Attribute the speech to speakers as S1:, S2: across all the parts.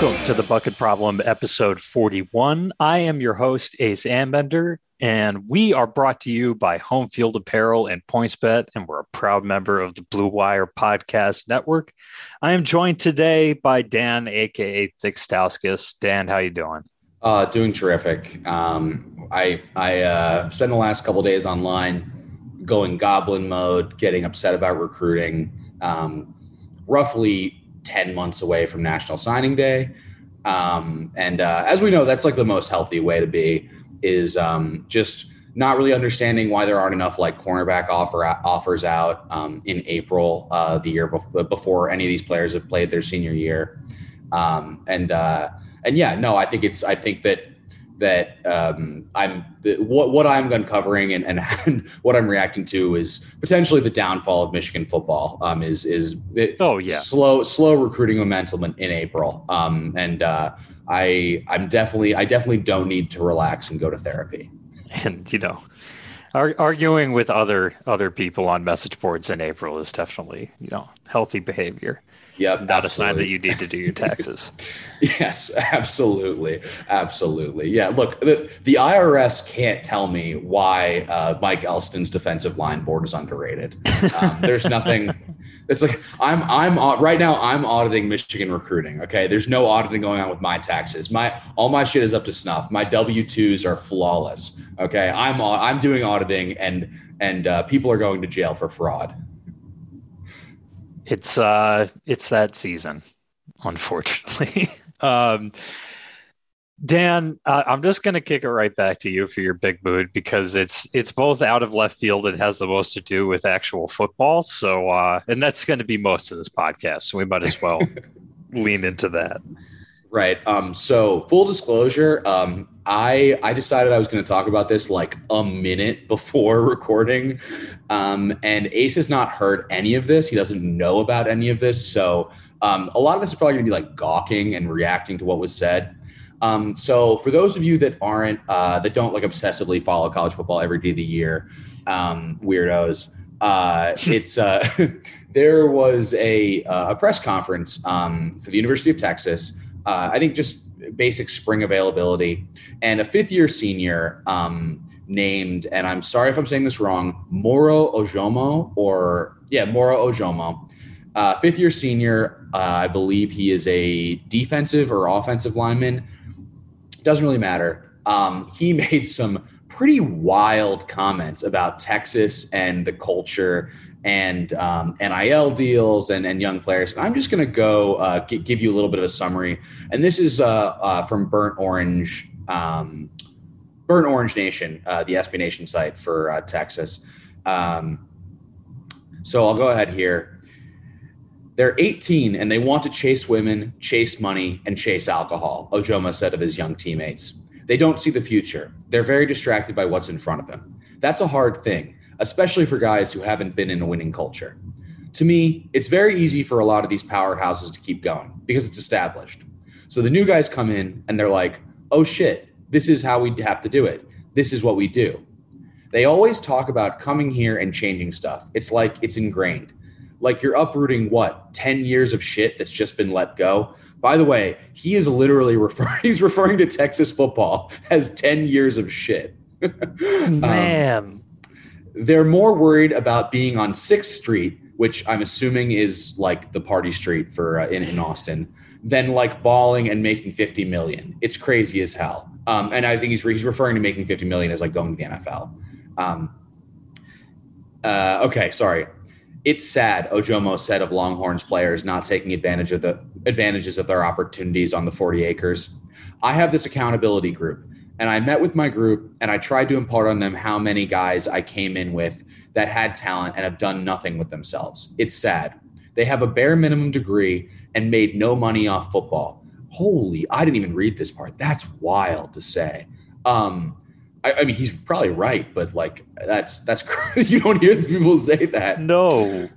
S1: Welcome to the Bucket Problem, episode 41. I am your host, Ace Anbender, and we are brought to you by Home Field Apparel and PointsBet, and we're a proud member of the Blue Wire Podcast Network. I am joined today by Dan, aka Thick Stauskas. Dan, how you doing?
S2: Uh, doing terrific. Um, I I uh, spent the last couple days online, going goblin mode, getting upset about recruiting. Um, roughly 10 months away from National Signing Day. Um, and uh, as we know, that's like the most healthy way to be is um, just not really understanding why there aren't enough like cornerback offer offers out um, in April, uh, the year before, before any of these players have played their senior year. Um, and uh, and yeah, no, I think it's I think that that um, I'm what what I'm uncovering and, and, and what I'm reacting to is potentially the downfall of Michigan football. Um, is is it,
S1: oh yeah
S2: slow slow recruiting momentum in, in April. Um, and uh, I I'm definitely I definitely don't need to relax and go to therapy.
S1: And you know, arguing with other other people on message boards in April is definitely you know healthy behavior.
S2: Yep.
S1: Not absolutely. a sign that you need to do your taxes.
S2: yes, absolutely. Absolutely. Yeah. Look, the, the IRS can't tell me why uh, Mike Elston's defensive line board is underrated. Um, there's nothing. It's like I'm I'm right now I'm auditing Michigan recruiting. Okay, there's no auditing going on with my taxes. My all my shit is up to snuff. My W twos are flawless. Okay, I'm I'm doing auditing and and uh, people are going to jail for fraud.
S1: It's uh it's that season, unfortunately. um Dan, uh, I'm just going to kick it right back to you for your big mood because it's it's both out of left field and has the most to do with actual football. So, uh, and that's going to be most of this podcast. So we might as well lean into that.
S2: Right. Um, so full disclosure, um, I I decided I was going to talk about this like a minute before recording, um, and Ace has not heard any of this. He doesn't know about any of this, so um, a lot of this is probably going to be like gawking and reacting to what was said. Um, so for those of you that aren't uh, that don't like obsessively follow college football every day of the year, um, weirdos, uh, it's uh, there was a uh, a press conference um, for the University of Texas uh, I think just basic spring availability, and a fifth year senior um, named, and I'm sorry if I'm saying this wrong, Moro Ojomo, or yeah, Moro Ojomo. Uh, fifth year senior, uh, I believe he is a defensive or offensive lineman. Doesn't really matter. Um, he made some pretty wild comments about Texas and the culture and um, NIL deals and, and young players. I'm just going to go uh, g- give you a little bit of a summary. And this is uh, uh, from Burnt Orange, um, Burnt Orange Nation, uh, the SB Nation site for uh, Texas. Um, so I'll go ahead here. They're 18 and they want to chase women, chase money, and chase alcohol, Ojomo said of his young teammates. They don't see the future. They're very distracted by what's in front of them. That's a hard thing especially for guys who haven't been in a winning culture. To me, it's very easy for a lot of these powerhouses to keep going because it's established. So the new guys come in and they're like, oh shit, this is how we have to do it. This is what we do. They always talk about coming here and changing stuff. It's like it's ingrained. Like you're uprooting what, 10 years of shit that's just been let go. By the way, he is literally referring he's referring to Texas football as 10 years of shit.
S1: Man. Um,
S2: they're more worried about being on Sixth Street, which I'm assuming is like the party street for uh, in, in Austin, than like balling and making 50 million. It's crazy as hell. Um, and I think he's he's referring to making 50 million as like going to the NFL. Um, uh, okay, sorry. It's sad, Ojomo said of Longhorns players not taking advantage of the advantages of their opportunities on the 40 acres. I have this accountability group and I met with my group and I tried to impart on them how many guys I came in with that had talent and have done nothing with themselves. It's sad. They have a bare minimum degree and made no money off football. Holy, I didn't even read this part. That's wild to say. Um, I, I mean, he's probably right, but like that's that's you don't hear people say that.
S1: No.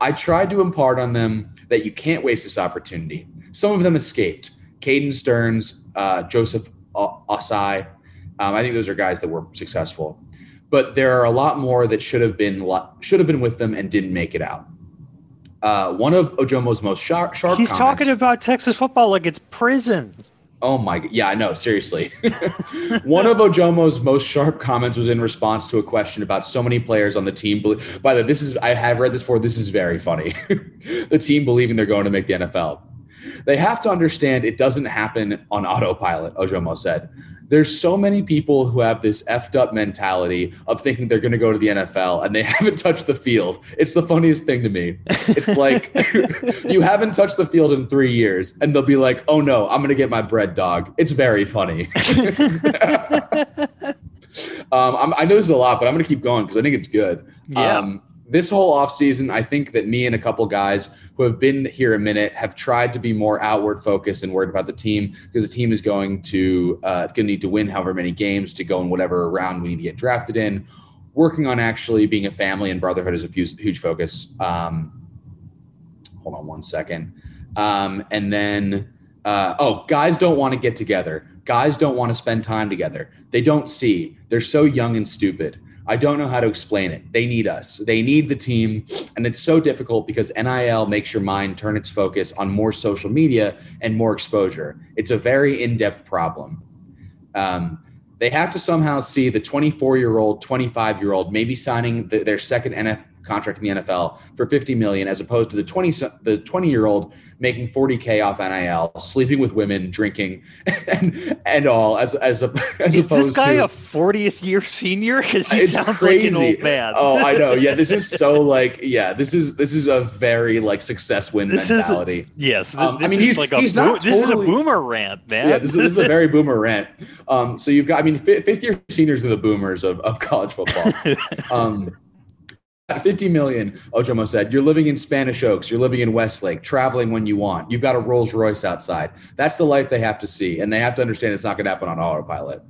S2: I tried to impart on them that you can't waste this opportunity. Some of them escaped. Caden Sterns, uh, Joseph Ossai. Um, I think those are guys that were successful, but there are a lot more that should have been should have been with them and didn't make it out. uh, one of Ojomo's most sharp. sharp
S1: He's
S2: comments,
S1: talking about Texas football like it's prison.
S2: Oh my, yeah, I know. Seriously, one of Ojomo's most sharp comments was in response to a question about so many players on the team. By the way, this is I have read this before. This is very funny. the team believing they're going to make the NFL. They have to understand it doesn't happen on autopilot. Ojomo said there's so many people who have this effed up mentality of thinking they're going to go to the NFL and they haven't touched the field. It's the funniest thing to me. It's like you haven't touched the field in three years and they'll be like, oh no, I'm going to get my bread dog. It's very funny. um, i know this is a lot, but I'm going to keep going because I think it's good.
S1: Yeah.
S2: Um, this whole offseason, I think that me and a couple guys who have been here a minute have tried to be more outward focused and worried about the team because the team is going to uh, going to need to win however many games to go in whatever round we need to get drafted in. Working on actually being a family and brotherhood is a huge, huge focus. Um, hold on one second, um, and then uh, oh, guys don't want to get together. Guys don't want to spend time together. They don't see. They're so young and stupid. I don't know how to explain it. They need us. They need the team. And it's so difficult because NIL makes your mind turn its focus on more social media and more exposure. It's a very in depth problem. Um, they have to somehow see the 24 year old, 25 year old maybe signing the, their second NFL contract in the NFL for 50 million as opposed to the 20 the 20 year old making 40k off NIL, sleeping with women, drinking and and all as as a as
S1: is
S2: opposed
S1: this guy
S2: to,
S1: a 40th year senior because he sounds
S2: crazy.
S1: like an old man.
S2: oh, I know. Yeah, this is so like yeah, this is this is a very like success win
S1: This is-
S2: mentality.
S1: yes, th-
S2: Um, I mean,
S1: is
S2: he's-
S1: like a
S2: he's not
S1: this is a boomer rant, man.
S2: yeah, this is, this is a very boomer rant. Um, so you've got, I mean, fi- fifth year seniors are the boomers of, of college football. um, at 50 million, Ojomo said, you're living in Spanish Oaks, you're living in Westlake, traveling when you want. You've got a Rolls Royce outside. That's the life they have to see, and they have to understand it's not going to happen on autopilot.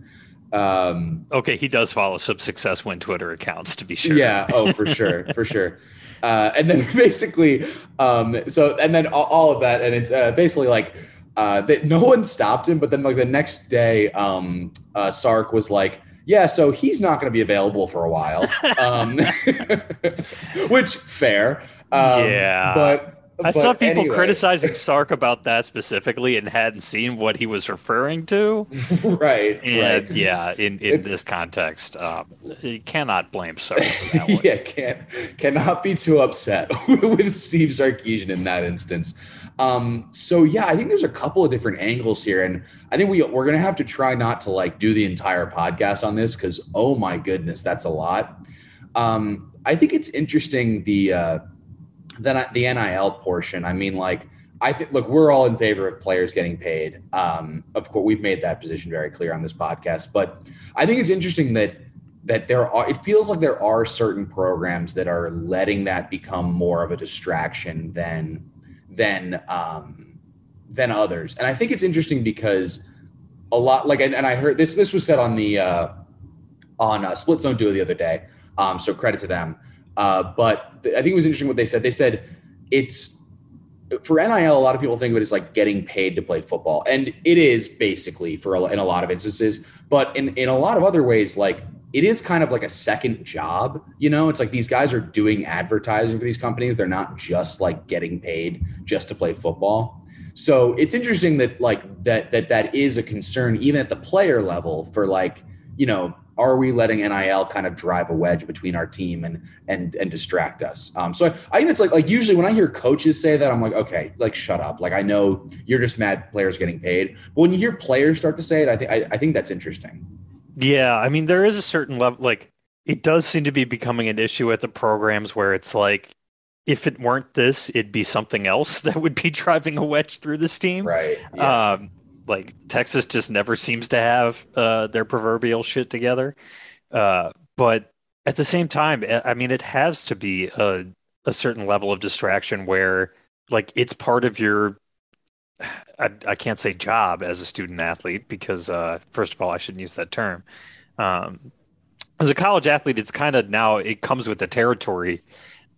S2: Um,
S1: okay, he does follow some success win Twitter accounts to be sure.
S2: yeah. Oh, for sure, for sure. Uh, and then basically, um, so and then all, all of that, and it's uh, basically like uh, that. No one stopped him, but then like the next day, um, uh, Sark was like, "Yeah, so he's not going to be available for a while," um, which fair. Um,
S1: Yeah.
S2: but
S1: I
S2: but
S1: saw people
S2: anyway.
S1: criticizing Sark about that specifically and hadn't seen what he was referring to.
S2: right,
S1: And
S2: right.
S1: yeah, in, in
S2: It's-
S1: this context, um, you cannot blame Sark for that one.
S2: yeah, can't cannot be too upset with Steve Sarkisian in that instance. Um, so yeah, I think there's a couple of different angles here, and I think we we're gonna have to try not to like do the entire podcast on this because oh my goodness, that's a lot. Um, I think it's interesting the uh, the the NIL portion. I mean, like I think look, we're all in favor of players getting paid. Um, of course, we've made that position very clear on this podcast, but I think it's interesting that that there are it feels like there are certain programs that are letting that become more of a distraction than than um than others. And i think it's interesting because a lot like and, and i heard this this was said on the uh on uh, split zone duo the other day um so credit to them. Uh but th- i think it was interesting what they said. They said it's for NIL, a lot of people think of it as like getting paid to play football, and it is basically for a, in a lot of instances. But in in a lot of other ways, like it is kind of like a second job. You know, it's like these guys are doing advertising for these companies. They're not just like getting paid just to play football. So it's interesting that like that that that is a concern even at the player level for like you know are we letting NIL kind of drive a wedge between our team and and and distract us? Um, so I, I think it's like like usually when I hear coaches say that, I'm like, okay, like shut up. Like I know you're just mad players getting paid, but when you hear players start to say it, I think I, I think that's interesting.
S1: Yeah, I mean, there is a certain level, like, it does seem to be becoming an issue at the programs where it's like, if it weren't this, it'd be something else that would be driving a wedge through this team.
S2: Right.
S1: Um, like Texas just never seems to have uh, their proverbial shit together. Uh, but at the same time, I I mean, it has to be a, a certain level of distraction where, like, it's part of your. I, I can't say job as a student athlete because, uh, first of all, I shouldn't use that term. Um, as a college athlete, it's kind of now it comes with the territory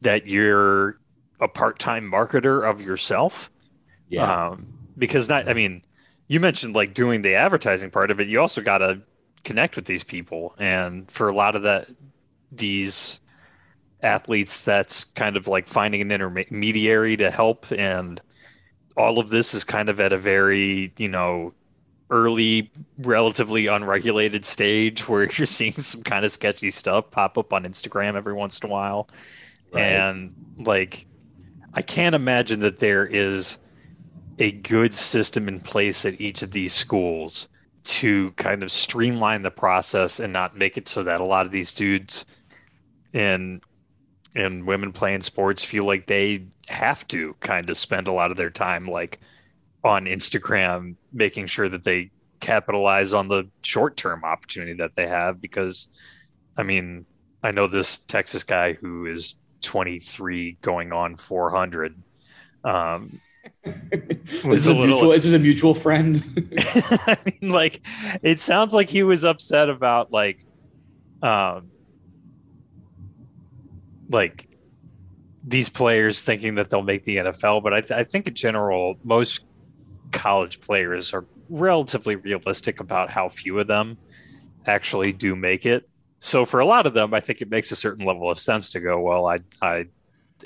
S1: that you're a part-time marketer of yourself.
S2: yeah.
S1: Um, because that, I mean, you mentioned like doing the advertising part of it. You also got to connect with these people, and for a lot of that, these athletes that's kind of like finding an intermediary to help and all of this is kind of at a very you know early relatively unregulated stage where you're seeing some kind of sketchy stuff pop up on instagram every once in a while right. and like i can't imagine that there is a good system in place at each of these schools to kind of streamline the process and not make it so that a lot of these dudes and and women playing sports feel like they have to kind of spend a lot of their time like on Instagram making sure that they capitalize on the short-term opportunity that they have because I mean, I know this Texas guy who is 23 going on 400 um,
S2: was a, little, mutual, is this a mutual friend?
S1: I mean, like, it sounds like he was upset about like, um, like these players thinking that they'll make the NFL. But I, th- I think in general, most college players are relatively realistic about how few of them actually do make it. So for a lot of them, I think it makes a certain level of sense to go, well, I, I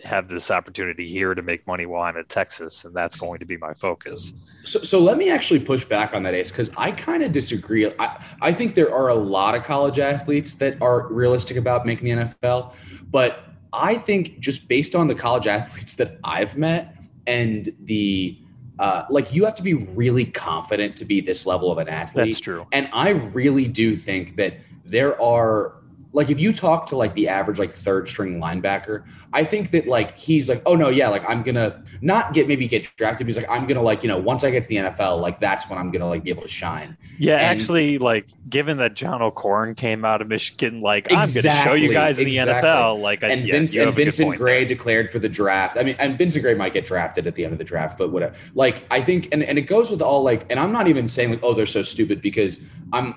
S1: have this opportunity here to make money while I'm in Texas, and that's going to be my focus.
S2: So, so let me actually push back on that, Ace, because I kind of disagree. I, I think there are a lot of college athletes that are realistic about making the NFL, but I think just based on the college athletes that I've met and the uh, like you have to be really confident to be this level of an athlete.
S1: That's true.
S2: And I really do think that there are like if you talk to like the average like third string linebacker, I think that like he's like, oh no, yeah, like I'm gonna not get maybe get drafted. He's like, I'm gonna like you know once I get to the NFL, like that's when I'm gonna like be able to shine.
S1: Yeah, and, actually, like given that John O'Korn came out of Michigan, like exactly, I'm gonna show you guys in exactly. the NFL. Like
S2: and,
S1: yeah,
S2: Vince, and Vincent Gray there. declared for the draft. I mean, and Vincent Gray might get drafted at the end of the draft, but whatever. Like I think, and and it goes with all like, and I'm not even saying like, oh, they're so stupid because I'm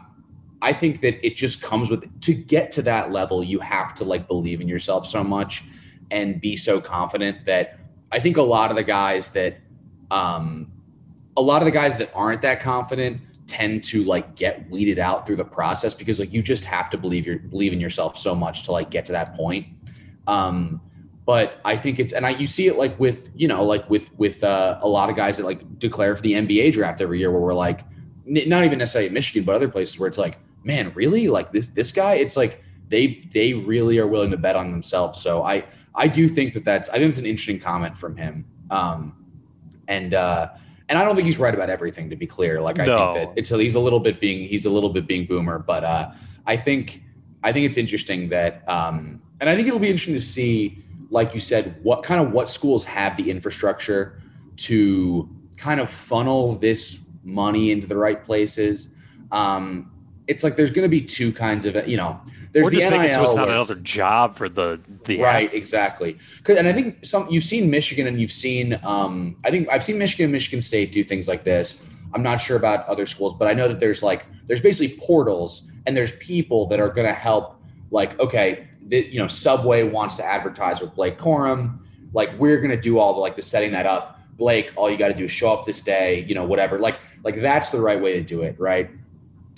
S2: I think that it just comes with to get to that level, you have to like believe in yourself so much and be so confident that I think a lot of the guys that um a lot of the guys that aren't that confident tend to like get weeded out through the process because like you just have to believe your believe in yourself so much to like get to that point. Um but I think it's and I you see it like with you know like with with uh, a lot of guys that like declare for the NBA draft every year where we're like not even necessarily at Michigan but other places where it's like man, really? Like this this guy? It's like they they really are willing to bet on themselves. So I I do think that that's I think it's an interesting comment from him. Um, and uh, and I don't think he's right about everything. To be clear, like I no. think that it's he's a little bit being he's a little bit being boomer, but uh, I think I think it's interesting that um, and I think it'll be interesting to see, like you said, what kind of what schools have the infrastructure to kind of funnel this money into the right places. Um, it's like there's going to be two kinds of you know there's
S1: or
S2: the
S1: just NIL so it's not another job for the the
S2: right athletes. exactly and I think some you've seen Michigan and you've seen um, I think I've seen Michigan and Michigan State do things like this. I'm not sure about other schools, but I know that there's like there's basically portals and there's people that are going to help. Like okay, the, you know Subway wants to advertise with Blake Corum. Like we're going to do all the like the setting that up. Blake, all you got to do is show up this day. You know whatever. Like like that's the right way to do it, right?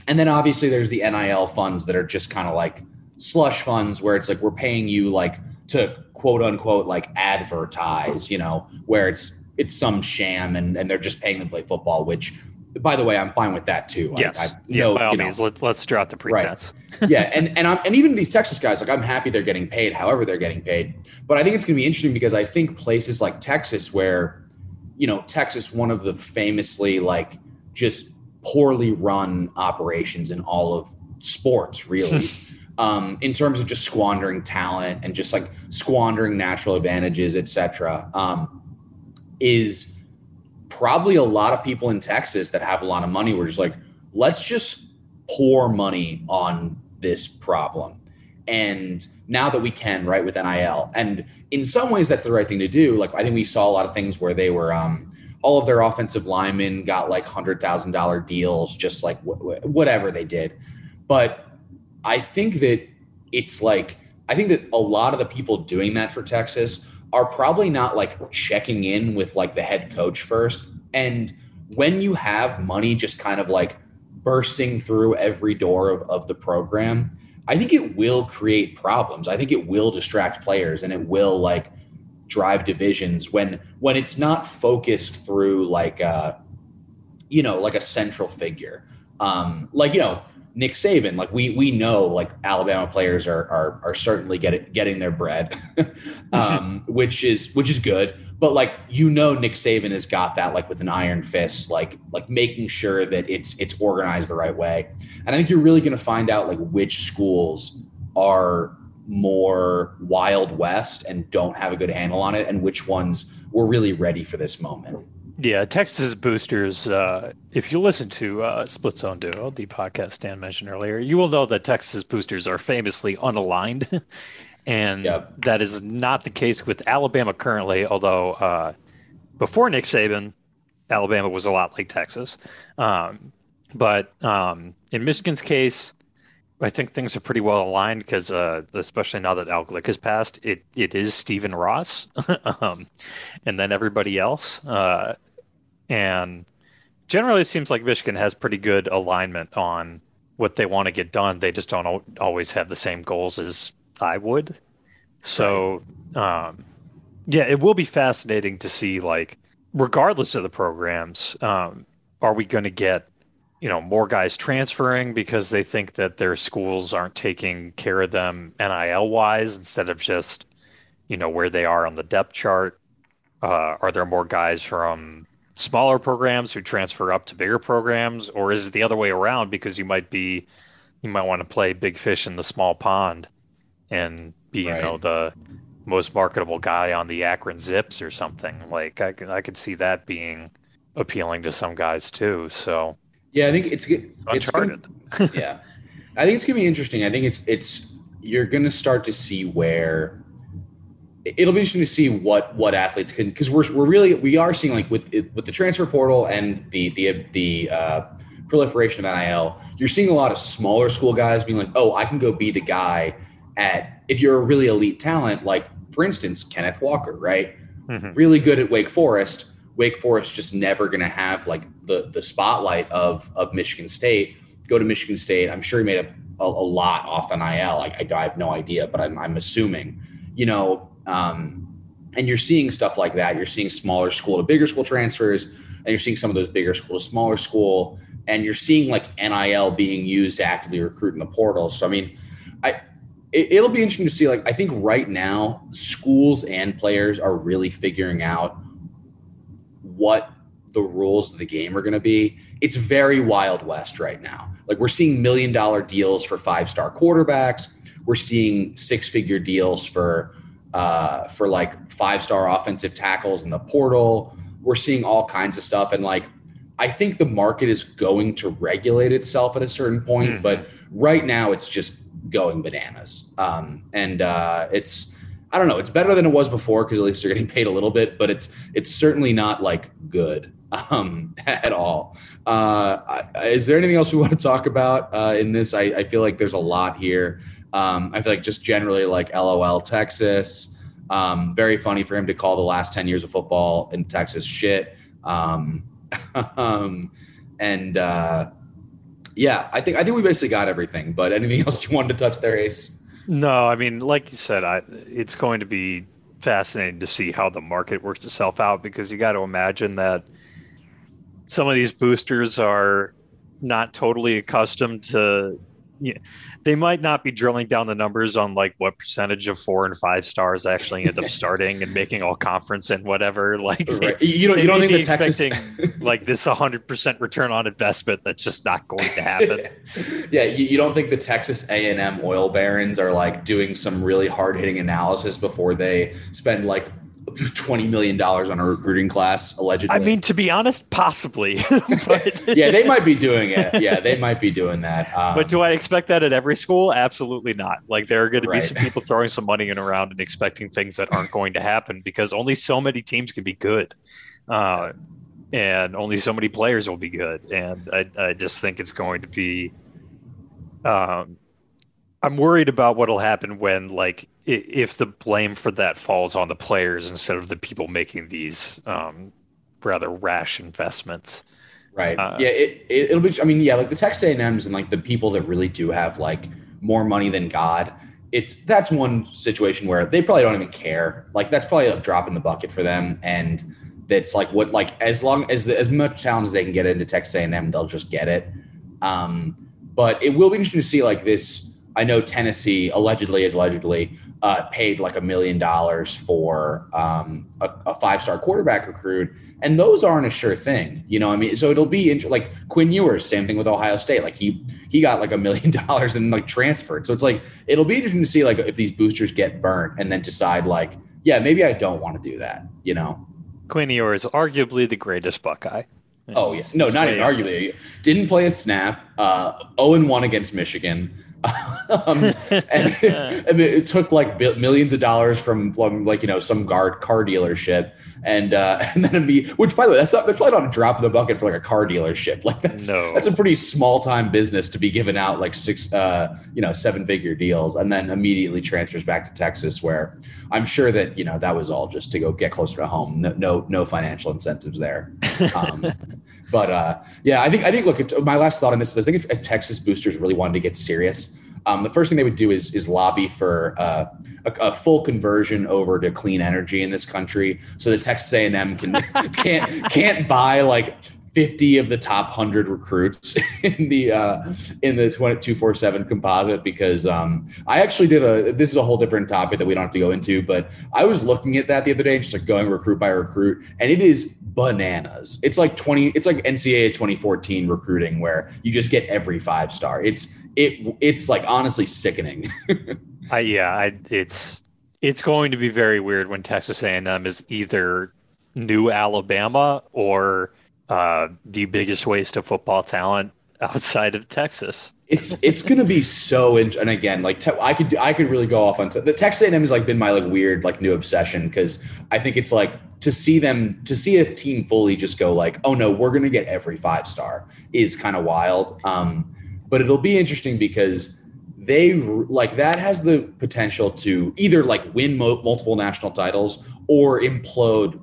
S2: And then obviously there's the NIL funds that are just kind of like slush funds where it's like we're paying you like to quote unquote like advertise, you know, where it's it's some sham and, and they're just paying them to play football, which by the way, I'm fine with that too.
S1: Yes. I, I yeah, know, by all means, let, let's drop the pretense.
S2: Right. yeah. And, and I'm, and even these Texas guys, like I'm happy they're getting paid, however they're getting paid. But I think it's going to be interesting because I think places like Texas, where, you know, Texas, one of the famously like just poorly run operations in all of sports, really. um, in terms of just squandering talent and just like squandering natural advantages, etc., um, is probably a lot of people in Texas that have a lot of money were just like, let's just pour money on this problem. And now that we can, right, with NIL, and in some ways that's the right thing to do. Like I think we saw a lot of things where they were um, all of their offensive linemen got like hundred thousand dollar deals, just like whatever they did. But I think that it's like I think that a lot of the people doing that for Texas are probably not like checking in with like the head coach first. And when you have money just kind of like bursting through every door of, of the program, I think it will create problems. I think it will distract players and it will like drive divisions when when it's not focused through like a you know like a central figure. Um, like you know Nick Saban, like we we know like Alabama players are are, are certainly getting getting their bread, um, which is which is good. But like you know, Nick Saban has got that like with an iron fist, like like making sure that it's it's organized the right way. And I think you're really going to find out like which schools are more wild west and don't have a good handle on it, and which ones were really ready for this moment.
S1: Yeah, Texas boosters. Uh, if you listen to uh, Split Zone Duo, the podcast Dan mentioned earlier, you will know that Texas boosters are famously unaligned, and yep. that is not the case with Alabama currently. Although uh, before Nick Saban, Alabama was a lot like Texas, um, but um, in Michigan's case, I think things are pretty well aligned because, uh, especially now that Al Glick has passed, it it is Stephen Ross, um, and then everybody else. Uh, and generally, it seems like Michigan has pretty good alignment on what they want to get done. They just don't always have the same goals as I would. So, um, yeah, it will be fascinating to see, like, regardless of the programs, um, are we going to get you know more guys transferring because they think that their schools aren't taking care of them NIL wise instead of just you know where they are on the depth chart. Uh, are there more guys from smaller programs who transfer up to bigger programs, or is it the other way around because you might be you might want to play big fish in the small pond and be right. you know the most marketable guy on the Akron Zips or something like I I could see that being appealing to some guys too. So
S2: yeah, I think it's it's, it's uncharted. Gonna, yeah, I think it's gonna be interesting. I think it's it's you're gonna start to see where it'll be interesting to see what what athletes can because we're we're really we are seeing like with with the transfer portal and the the the uh, proliferation of NIL, you're seeing a lot of smaller school guys being like, oh, I can go be the guy at if you're a really elite talent, like for instance Kenneth Walker, right? Mm-hmm. Really good at Wake Forest Wake Forest just never going to have like the the spotlight of of Michigan State. Go to Michigan State. I'm sure he made a, a, a lot off NIL. I, I, have no idea, but I'm, I'm assuming, you know, um, and you're seeing stuff like that. You're seeing smaller school to bigger school transfers, and you're seeing some of those bigger school to smaller school, and you're seeing like NIL being used to actively recruit in the portal. So I mean, I it, will be interesting to see. Like I think right now, schools and players are really figuring out what the rules of the game are going to be. It's very wild west right now. Like we're seeing million dollar deals for five star quarterbacks. We're seeing six figure deals for uh, for like five star offensive tackles in the portal. We're seeing all kinds of stuff, and like I think the market is going to regulate itself at a certain point, mm. but right now it's just going bananas. Um, and uh, it's I don't know. It's better than it was before because at least you're getting paid a little bit, but it's it's certainly not like good um, at all. Uh, is there anything else we want to talk about uh, in this? I, I, feel like there's a lot here. Um, I feel like just generally like LOL Texas. Um, very funny for him to call the last ten years of football in Texas shit. Um, um, and uh, yeah, I think I think we basically got everything. But anything else you wanted to touch there, Ace?
S1: No, I mean, like you said, I, it's going to be fascinating to see how the market works itself out because you got to imagine that some of these boosters are not totally accustomed to you know, they might not be drilling down the numbers on like what percentage of four and five stars actually end up starting and making all conference and whatever. Like
S2: right. you don't you don't think the Texas
S1: like this hundred percent return on investment that's just not going to happen.
S2: yeah, you, you don't think the Texas A and M oil barons are like doing some really hard hitting analysis before they spend like twenty million dollars on a recruiting class allegedly.
S1: I mean, to be honest, possibly.
S2: but, yeah, they might be doing it. Yeah, they might be doing that.
S1: Um, but do I expect that at every school? Absolutely not. Like there are going to be some people throwing some money in around and expecting things that aren't going to happen because only so many teams can be good. Uh, and only so many players will be good. And I, I just think it's going to be um, I'm worried about what'll happen when, like, if the blame for that falls on the players instead of the people making these um, rather rash investments.
S2: Right. Uh, yeah. It, it will be. I mean, yeah, like the Texas A&Ms and like the people that really do have like more money than God. It's that's one situation where they probably don't even care. Like that's probably a drop in the bucket for them, and that's like what like as long as the, as much talent as they can get into Texas A&M, they'll just get it. Um, but it will be interesting to see like this. I know Tennessee allegedly, allegedly uh, paid like a million dollars for um, a, a five star quarterback recruit, and those aren't a sure thing. You know, I mean, so it'll be int- like Quinn Ewers, same thing with Ohio State. Like he he got like a million dollars and like transferred. So it's like it'll be interesting to see like if these boosters get burnt and then decide like, yeah, maybe I don't want to do that. You know,
S1: Quinn Ewers, arguably the greatest Buckeye.
S2: Oh yeah, no, not even arguably. Didn't play a snap. Uh, zero oh and one against Michigan. Um, and, and, it took like millions of dollars from, from like you know some guard car dealership, and uh, and then be which by the way that's not that's probably not a drop in the bucket for like a car dealership. Like that's no. that's a pretty small time business to be giving out like six uh, you know seven figure deals, and then immediately transfers back to Texas, where I'm sure that you know that was all just to go get closer to home. No no, no financial incentives there. Um, but uh, yeah, I think I think look. If, my last thought on this is I think if, Texas boosters really wanted to get serious, um, the first thing they would do is is lobby for uh, a, a, full conversion over to clean energy in this country, so that Texas A and M can can't can't buy like 50 of the top 100 recruits in the uh, in the 247 composite because um, I actually did a this is a whole different topic that we don't have to go into but I was looking at that the other day just like going recruit by recruit and it is bananas. It's like 20 it's like NCAA 2014 recruiting where you just get every five star. It's it it's like honestly sickening.
S1: I, yeah I, it's it's going to be very weird when Texas A&M is either new Alabama or uh, the biggest waste of football talent outside of Texas.
S2: It's it's gonna be so and again like te- I could I could really go off on the Texas A&M has like been my like weird like new obsession because I think it's like to see them to see a team fully just go like oh no we're gonna get every five star is kind of wild. Um, but it'll be interesting because they like that has the potential to either like win mo- multiple national titles or implode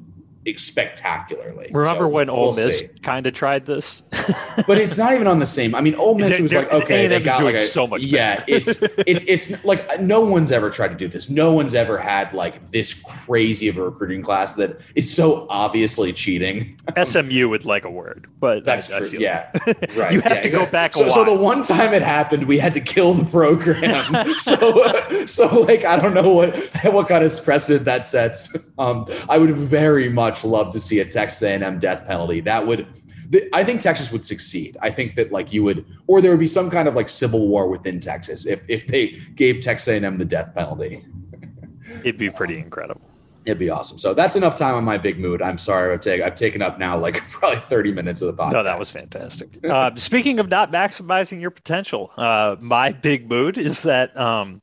S2: spectacularally.
S1: Remember so when Ole we'll Miss kind of tried this?
S2: but it's not even on the same. I mean, Ole Miss was like, okay, they got like a,
S1: so much.
S2: Yeah, it's it's it's like no one's ever tried to do this. No one's ever had like this crazy of a recruiting class that is so obviously cheating.
S1: SMU would like a word, but
S2: that's I, true. I yeah,
S1: right. you have
S2: yeah,
S1: to go back.
S2: So, so, the one time it happened, we had to kill the program. so uh, so like I don't know what what kind of precedent that sets. Um, I would very much love to see a Texas A&M death penalty. That would I think Texas would succeed. I think that like you would, or there would be some kind of like civil war within Texas if if they gave Texas A&M the death penalty.
S1: It'd be pretty incredible.
S2: It'd be awesome. So that's enough time on my big mood. I'm sorry I've taken I've taken up now like probably 30 minutes of the podcast.
S1: No, that was fantastic. uh, speaking of not maximizing your potential, uh, my big mood is that um,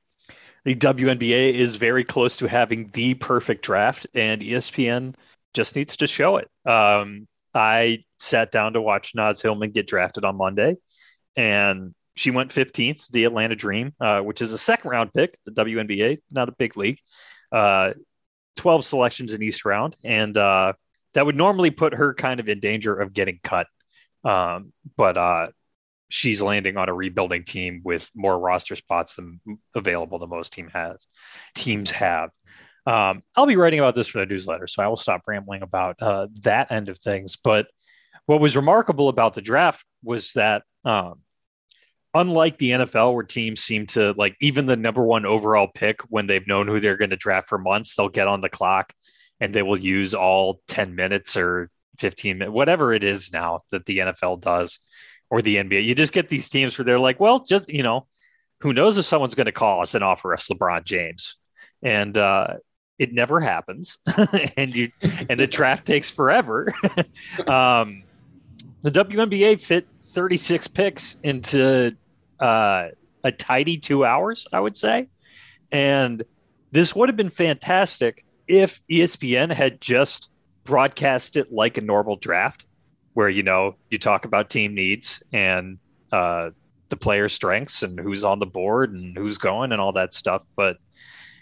S1: the WNBA is very close to having the perfect draft, and ESPN just needs to show it. Um, I sat down to watch Naz Hillmon get drafted on Monday, and she went 15th, the Atlanta Dream, uh, which is a second round pick, the WNBA, not a big league. Uh, 12 selections in each round, and uh, that would normally put her kind of in danger of getting cut. Um, but uh, she's landing on a rebuilding team with more roster spots than available than most team has teams have. Um, I'll be writing about this for the newsletter, so I will stop rambling about uh, that end of things. But what was remarkable about the draft was that, um, unlike the NFL, where teams seem to like even the number one overall pick when they've known who they're going to draft for months, they'll get on the clock and they will use all 10 minutes or 15 minutes, whatever it is now that the NFL does or the NBA. You just get these teams where they're like, well, just, you know, who knows if someone's going to call us and offer us LeBron James. And uh, it never happens and you and the draft takes forever. Um, the WNBA fit 36 picks into uh, a tidy two hours I would say. And this would have been fantastic if ESPN had just broadcast it like a normal draft where you know you talk about team needs and uh, the player strengths and who's on the board and who's going and all that stuff. But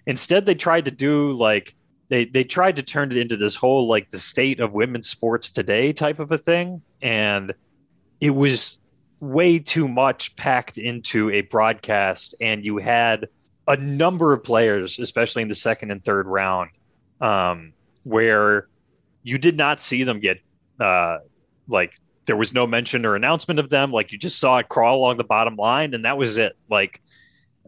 S1: Instead, they tried to do like they they tried to turn it into this whole like the state of women's sports today type of a thing, and it was way too much packed into a broadcast, and you had a number of players, especially in the second and third round, um, where you did not see them get uh, like there was no mention or announcement of them. Like you just saw it crawl along the bottom line, and that was it. Like,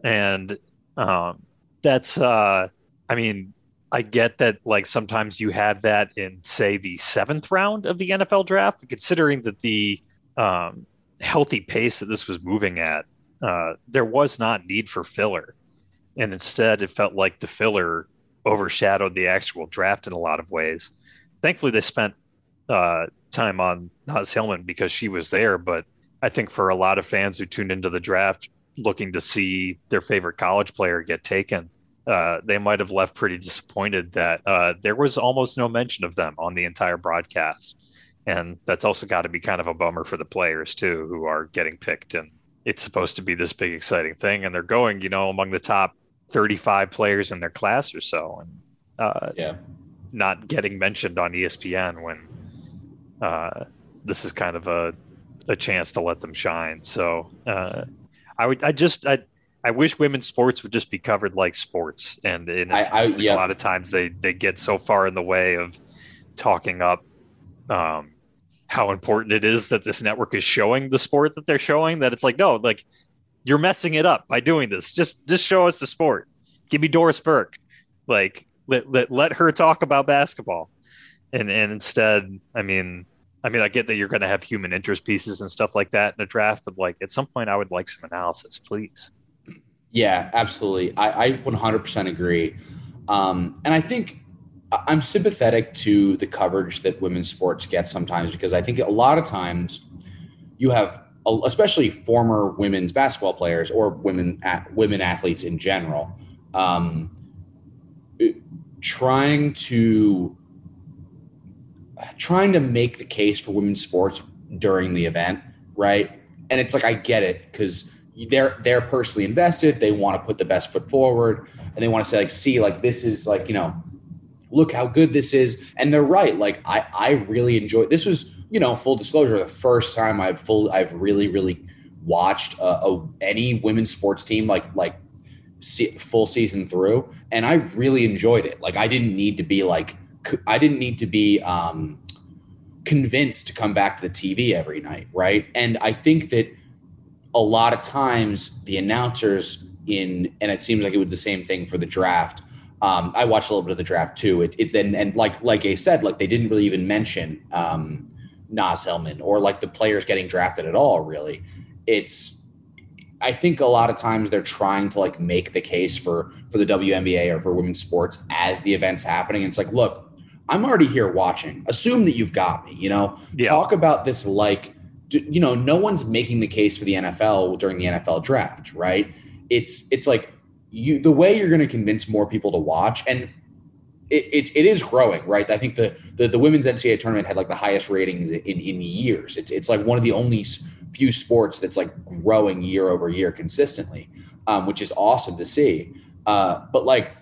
S1: and um, that's uh, I mean, I get that like sometimes you have that in say the seventh round of the NFL draft, but considering that the um, healthy pace that this was moving at, uh, there was not need for filler, and instead it felt like the filler overshadowed the actual draft in a lot of ways. Thankfully, they spent uh, time on Naz Hillmon because she was there, but I think for a lot of fans who tuned into the draft looking to see their favorite college player get taken uh, they might have left pretty disappointed that uh, there was almost no mention of them on the entire broadcast. And that's also got to be kind of a bummer for the players, too, who are getting picked. And it's supposed to be this big, exciting thing. And they're going, you know, among the top 35 players in their class or so. And uh,
S2: yeah,
S1: not getting mentioned on ESPN when uh, this is kind of a, a chance to let them shine. So uh, I would, I just, I, I wish women's sports would just be covered like sports, and, and I, I, yeah. a lot of times they they get so far in the way of talking up um, how important it is that this network is showing the sport that they're showing. That it's like no, like you're messing it up by doing this. Just just show us the sport. Give me Doris Burke, like let let, let her talk about basketball, and and instead, I mean. I mean, I get that you're going to have human interest pieces and stuff like that in a draft, but like at some point, I would like some analysis, please.
S2: Yeah, absolutely. I, I 100% agree. Um, and I think I'm sympathetic to the coverage that women's sports get sometimes because I think a lot of times you have, especially former women's basketball players or women women athletes in general, um, trying to trying to make the case for women's sports during the event, right? And it's like I get it because they're they're personally invested. They want to put the best foot forward, and they want to say like, see, like this is like you know, look how good this is. And they're right. Like I I really enjoyed. This was you know full disclosure the first time I've full I've really really watched a, a any women's sports team like like see, full season through, and I really enjoyed it. Like I didn't need to be like I didn't need to be um convinced to come back to the TV every night, right? And I think that a lot of times the announcers in, and it seems like it was the same thing for the draft. Um, I watched a little bit of the draft too. It, it's then and like like I said, like they didn't really even mention um, Naz Hillmon or like the players getting drafted at all. Really, it's I think a lot of times they're trying to like make the case for for the WNBA or for women's sports as the event's happening. And it's like, look, I'm already here watching. Assume that you've got me. You know, yeah. talk about this like you know, no one's making the case for the NFL during the NFL draft, right? It's it's like you the way you're going to convince more people to watch, and it, it's it is growing, right? I think the, the the women's NCAA tournament had like the highest ratings in in years. It's it's like one of the only few sports that's like growing year over year consistently, um, which is awesome to see. Uh, but like,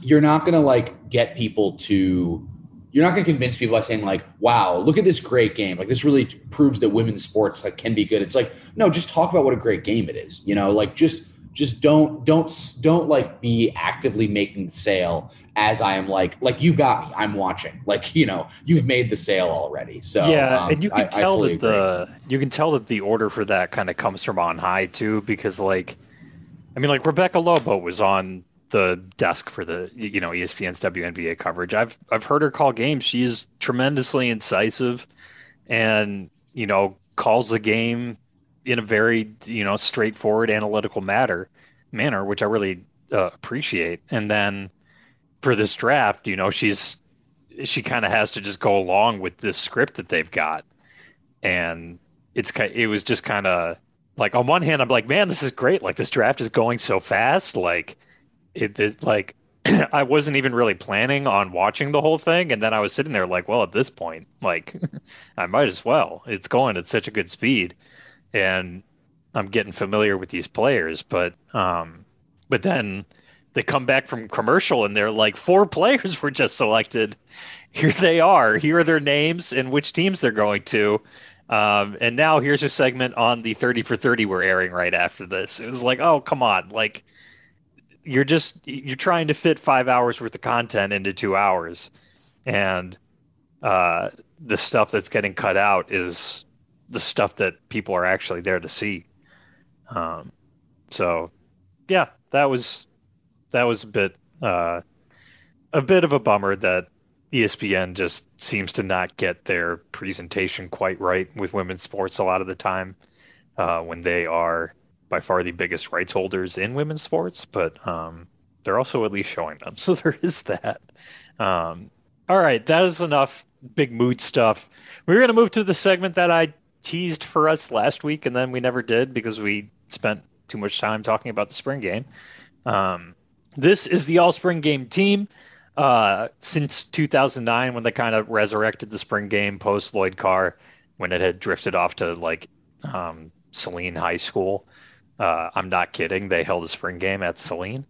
S2: you're not going to like get people to you're not going to convince people by saying like, "Wow, look at this great game!" Like this really proves that women's sports like can be good. It's like, no, just talk about what a great game it is. You know, like just just don't don't don't like be actively making the sale as I am like like you got me. I'm watching. Like you know, you've made the sale already. So
S1: yeah, um, and you can I, tell I that agree. the you can tell that the order for that kind of comes from on high too, because like, I mean, like Rebecca Lobo was on the desk for the you know ESPN's WNBA coverage. I've I've heard her call games. She's tremendously incisive, and you know calls the game in a very you know straightforward analytical matter manner, which I really uh, appreciate. And then for this draft, you know, she's she kind of has to just go along with this script that they've got, and it's it was just kind of like on one hand, I'm like, man, this is great. Like this draft is going so fast. Like it is like I wasn't even really planning on watching the whole thing, and then I was sitting there like, well, at this point, like I might as well. It's going at such a good speed, and I'm getting familiar with these players. But um, but then they come back from commercial, and they're like, four players were just selected. Here they are. Here are their names and which teams they're going to. Um, and now here's a segment on the 30 for 30 we're airing right after this. It was like, oh, come on. Like, you're just, you're trying to fit five hours worth of content into two hours. And uh, the stuff that's getting cut out is the stuff that people are actually there to see. Um, so, yeah, that was, that was a bit, uh, a bit of a bummer that ESPN just seems to not get their presentation quite right with women's sports a lot of the time uh, when they are by far the biggest rights holders in women's sports, but um, they're also at least showing them. So there is that. Um, all right, that is enough big mood stuff. We're going to move to the segment that I teased for us last week, and then we never did because we spent too much time talking about the spring game. Um, this is the all spring game team uh, since 2009 when they kind of resurrected the spring game post Lloyd Carr when it had drifted off to like um, Saline High School. Uh, I'm not kidding. They held a spring game at Saline.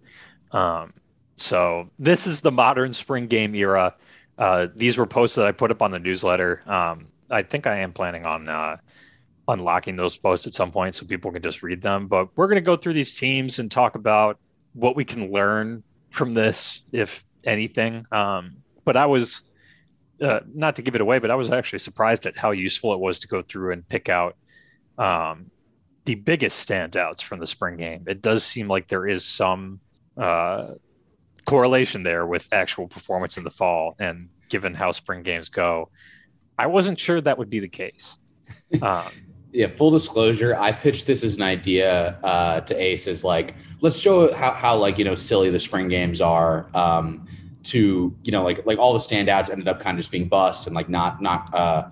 S1: Um, so this is the modern spring game era. Uh, these were posts that I put up on the newsletter. Um, I think I am planning on uh, unlocking those posts at some point so people can just read them. But we're going to go through these teams and talk about what we can learn from this, if anything. Um, but I was uh, not to give it away, but I was actually surprised at how useful it was to go through and pick out um, the biggest standouts from the spring game. It does seem like there is some uh, correlation there with actual performance in the fall, and given how spring games go, I wasn't sure that would be the case. Um,
S2: yeah, full disclosure, I pitched this as an idea uh, to Ace as like, let's show how, how like you know silly the spring games are. Um, to you know like like all the standouts ended up kind of just being busts and like not not uh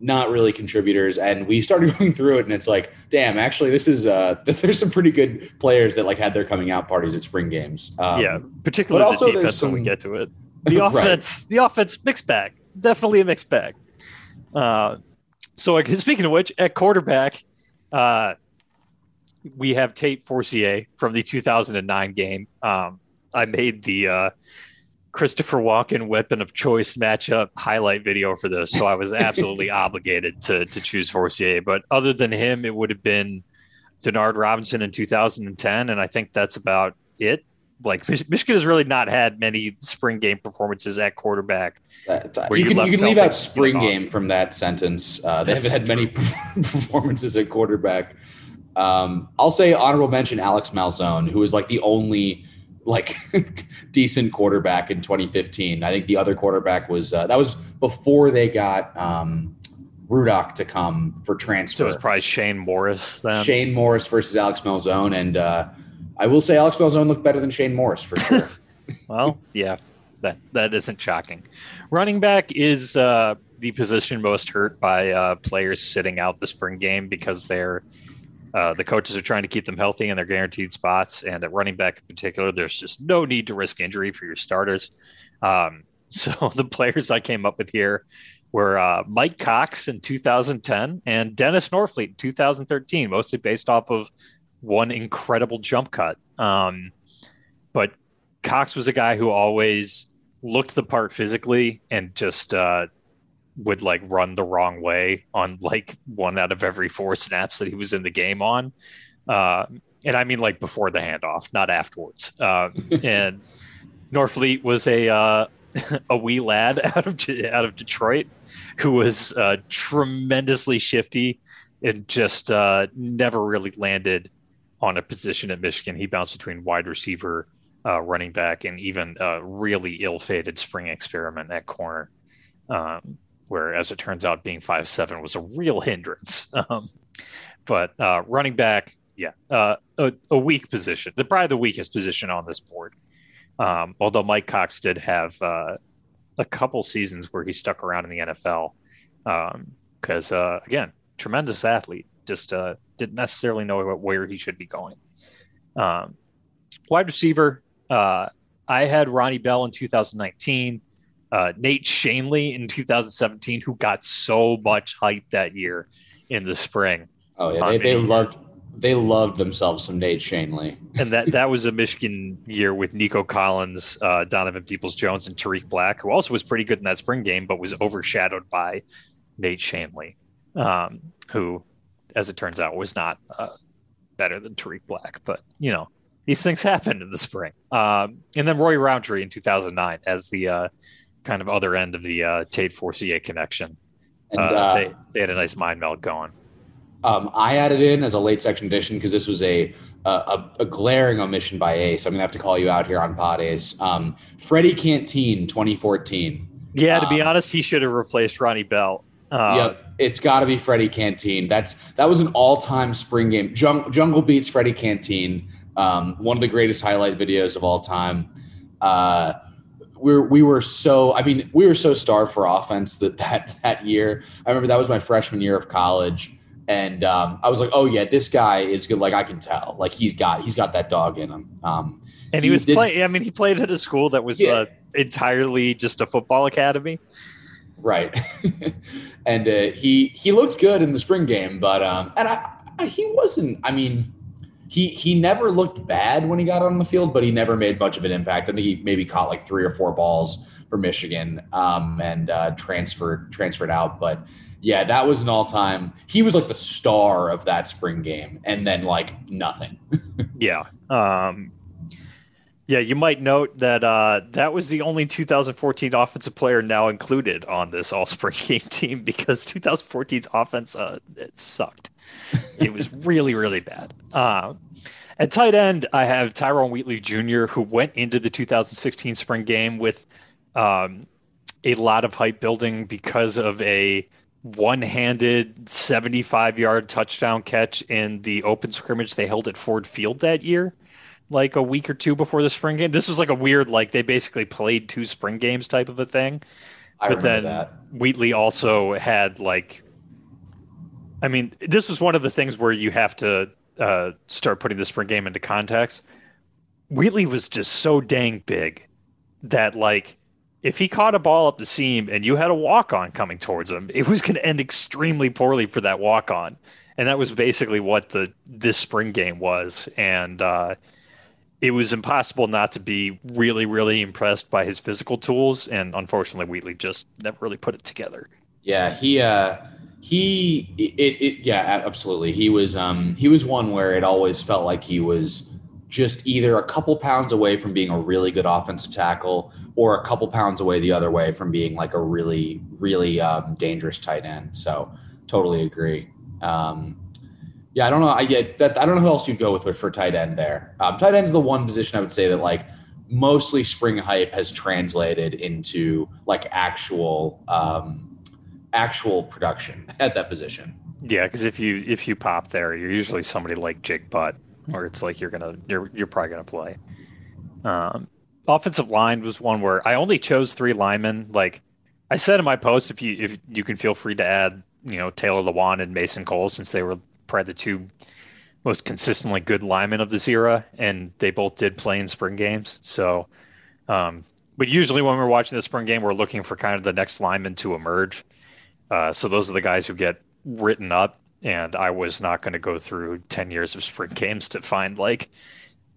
S2: not really contributors and we started going through it and it's like damn actually this is uh there's some pretty good players that like had their coming out parties at spring games.
S1: Um, yeah particularly also the defense some... when we get to it. The offense right. the offense mixed bag. Definitely a mixed bag. Uh so I can speaking of which at quarterback uh we have Tate Forcier from the 2009 game. Um I made the uh Christopher Walken weapon of choice matchup highlight video for this, so I was absolutely obligated to to choose Forcier. But other than him, it would have been Denard Robinson in 2010, and I think that's about it. Like Michigan has really not had many spring game performances at quarterback.
S2: Uh, you, can, you can leave out spring game awesome. from that sentence. Uh, they that's haven't had true. many performances at quarterback. Um, I'll say honorable mention Alex Malzone, who is like the only like decent quarterback in 2015. I think the other quarterback was uh, that was before they got um, Rudock to come for transfer.
S1: So it was probably Shane Morris then.
S2: Shane Morris versus Alex Malzone, and uh, I will say Alex Malzone looked better than Shane Morris for sure.
S1: well, yeah, that that isn't shocking. Running back is uh, the position most hurt by uh, players sitting out the spring game because they're uh, the coaches are trying to keep them healthy and they're guaranteed spots. And at running back in particular, there's just no need to risk injury for your starters. Um, so the players I came up with here were uh, Mike Cox in 2010 and Dennis Norfleet in 2013, mostly based off of one incredible jump cut. Um, but Cox was a guy who always looked the part physically and just uh, would like run the wrong way on like one out of every four snaps that he was in the game on. Uh, and I mean like before the handoff, not afterwards. Uh, and Norfleet was a uh, a wee lad out of out of Detroit who was uh, tremendously shifty and just uh, never really landed on a position at Michigan. He bounced between wide receiver, uh, running back, and even a really ill-fated spring experiment at corner. Um, where, as it turns out, being five seven was a real hindrance. Um, but uh, running back, yeah, uh, a, a, weak position, the probably the weakest position on this board. Um, although Mike Cox did have uh, a couple seasons where he stuck around in the NFL, because um, uh, again, tremendous athlete, just uh, didn't necessarily know where he should be going. Um, wide receiver, uh, I had Ronnie Bell in 2019 uh, Nate Schoenle in 2017, who got so much hype that year in the spring.
S2: Oh yeah, they, they loved they loved themselves some Nate Schoenle.
S1: and that that was a Michigan year with Nico Collins, uh, Donovan Peoples Jones, and Tarik Black, who also was pretty good in that spring game, but was overshadowed by Nate Schoenle, um, who, as it turns out, was not uh, better than Tarik Black. But you know, these things happen in the spring. Um, and then Roy Roundtree in 2009 as the uh, kind of other end of the uh, Tate Forcier connection. And, uh, uh, they, they had a nice mind meld going.
S2: Um, I added in as a late section addition because this was a, a, a glaring omission by Ace. I'm gonna have to call you out here on Pod Ace. Um, Freddie Canteen, 2014.
S1: Yeah, to be um, honest, he should have replaced Ronnie Bell.
S2: Uh, yep, it's got to be Freddie Canteen. That's that was an all-time spring game. Jung, Jungle beats Freddie Canteen. Um, one of the greatest highlight videos of all time. Uh, we we were so I mean we were so starved for offense that that that year. I remember that was my freshman year of college, and um, I was like, oh yeah, this guy is good. Like I can tell, like he's got he's got that dog in him. Um,
S1: and he, he was playing. I mean, he played at a school that was yeah. uh, entirely just a football academy.
S2: Right, and uh, he he looked good in the spring game, but um, and I, I he wasn't. I mean he he never looked bad when he got on the field, but he never made much of an impact. I think he maybe caught like three or four balls for Michigan um, and uh, transferred transferred out. But yeah, that was an all time. He was like the star of that spring game, and then like nothing.
S1: yeah. Um, yeah, you might note that uh, that was the only 2014 offensive player now included on this All Spring Game team because 2014's offense uh, it sucked. it was really, really bad. Uh, at tight end, I have Tyrone Wheatley Jr., who went into the 2016 spring game with um, a lot of hype building because of a one-handed 75-yard touchdown catch in the open scrimmage they held at Ford Field that year, like a week or two before the spring game. This was like a weird, like they basically played two spring games type of a thing.
S2: I but then that.
S1: Wheatley also had like I mean, this was one of the things where you have to uh, start putting the spring game into context. Wheatley was just so dang big that, like, if he caught a ball up the seam and you had a walk on coming towards him, it was going to end extremely poorly for that walk on. And that was basically what the this spring game was. And uh, it was impossible not to be really, really impressed by his physical tools. And unfortunately, Wheatley just never really put it together.
S2: Yeah, he. Uh he it, it yeah absolutely he was um he was one where it always felt like he was just either a couple pounds away from being a really good offensive tackle or a couple pounds away the other way from being like a really really um, dangerous tight end so totally agree um yeah i don't know i get that i don't know who else you'd go with for tight end there um, tight end's the one position i would say that like mostly spring hype has translated into like actual um actual production at that position.
S1: Yeah, because if you if you pop there, you're usually somebody like Jake Butt, or it's like you're gonna you're you're probably gonna play. Um, offensive line was one where I only chose three linemen. Like I said in my post, if you if you can feel free to add, you know, Taylor Lewan and Mason Cole since they were probably the two most consistently good linemen of this era, and they both did play in spring games. So, um, but usually when we're watching the spring game, we're looking for kind of the next lineman to emerge. Uh, so those are the guys who get written up. And I was not going to go through 10 years of spring games to find like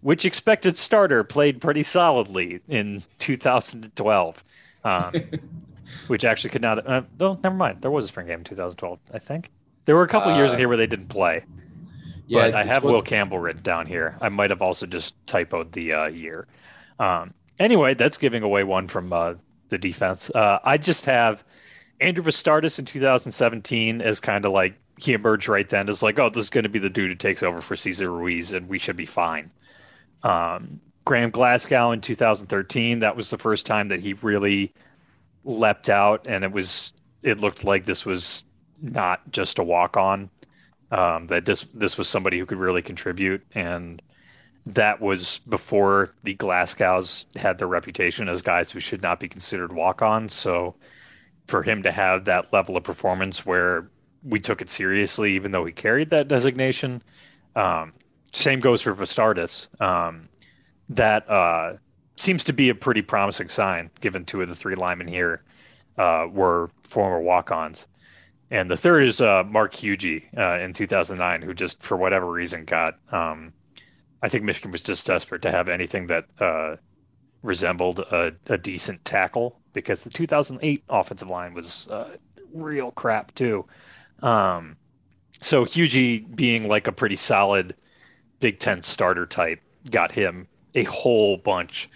S1: which expected starter played pretty solidly in 2012. Um, which actually could not. Uh, oh, never mind. There was a spring game in 2012, I think. There were a couple uh, years in here where they didn't play. Yeah, but I have what... Will Campbell written down here. I might have also just typoed the uh, year. Um, anyway, that's giving away one from uh, the defense. Uh, I just have Andrew Vastardis in 2017 as kind of like he emerged right then as like, oh, this is going to be the dude who takes over for Cesar Ruiz, and we should be fine. Um, Graham Glasgow in 2013, that was the first time that he really leapt out, and it was it looked like this was not just a walk on. Um, that this this was somebody who could really contribute, and that was before the Glasgows had their reputation as guys who should not be considered walk on. So for him to have that level of performance where we took it seriously, even though he carried that designation. Um, same goes for Vastardis. Um, that uh, seems to be a pretty promising sign, given two of the three linemen here uh, were former walk-ons. And the third is uh, Mark Huyge uh, in 2009, who just for whatever reason got. Um, I think Michigan was just desperate to have anything that uh, resembled a, a decent tackle because the 2008 offensive line was uh, real crap too. Um, so Huyge being like a pretty solid Big Ten starter type got him a whole bunch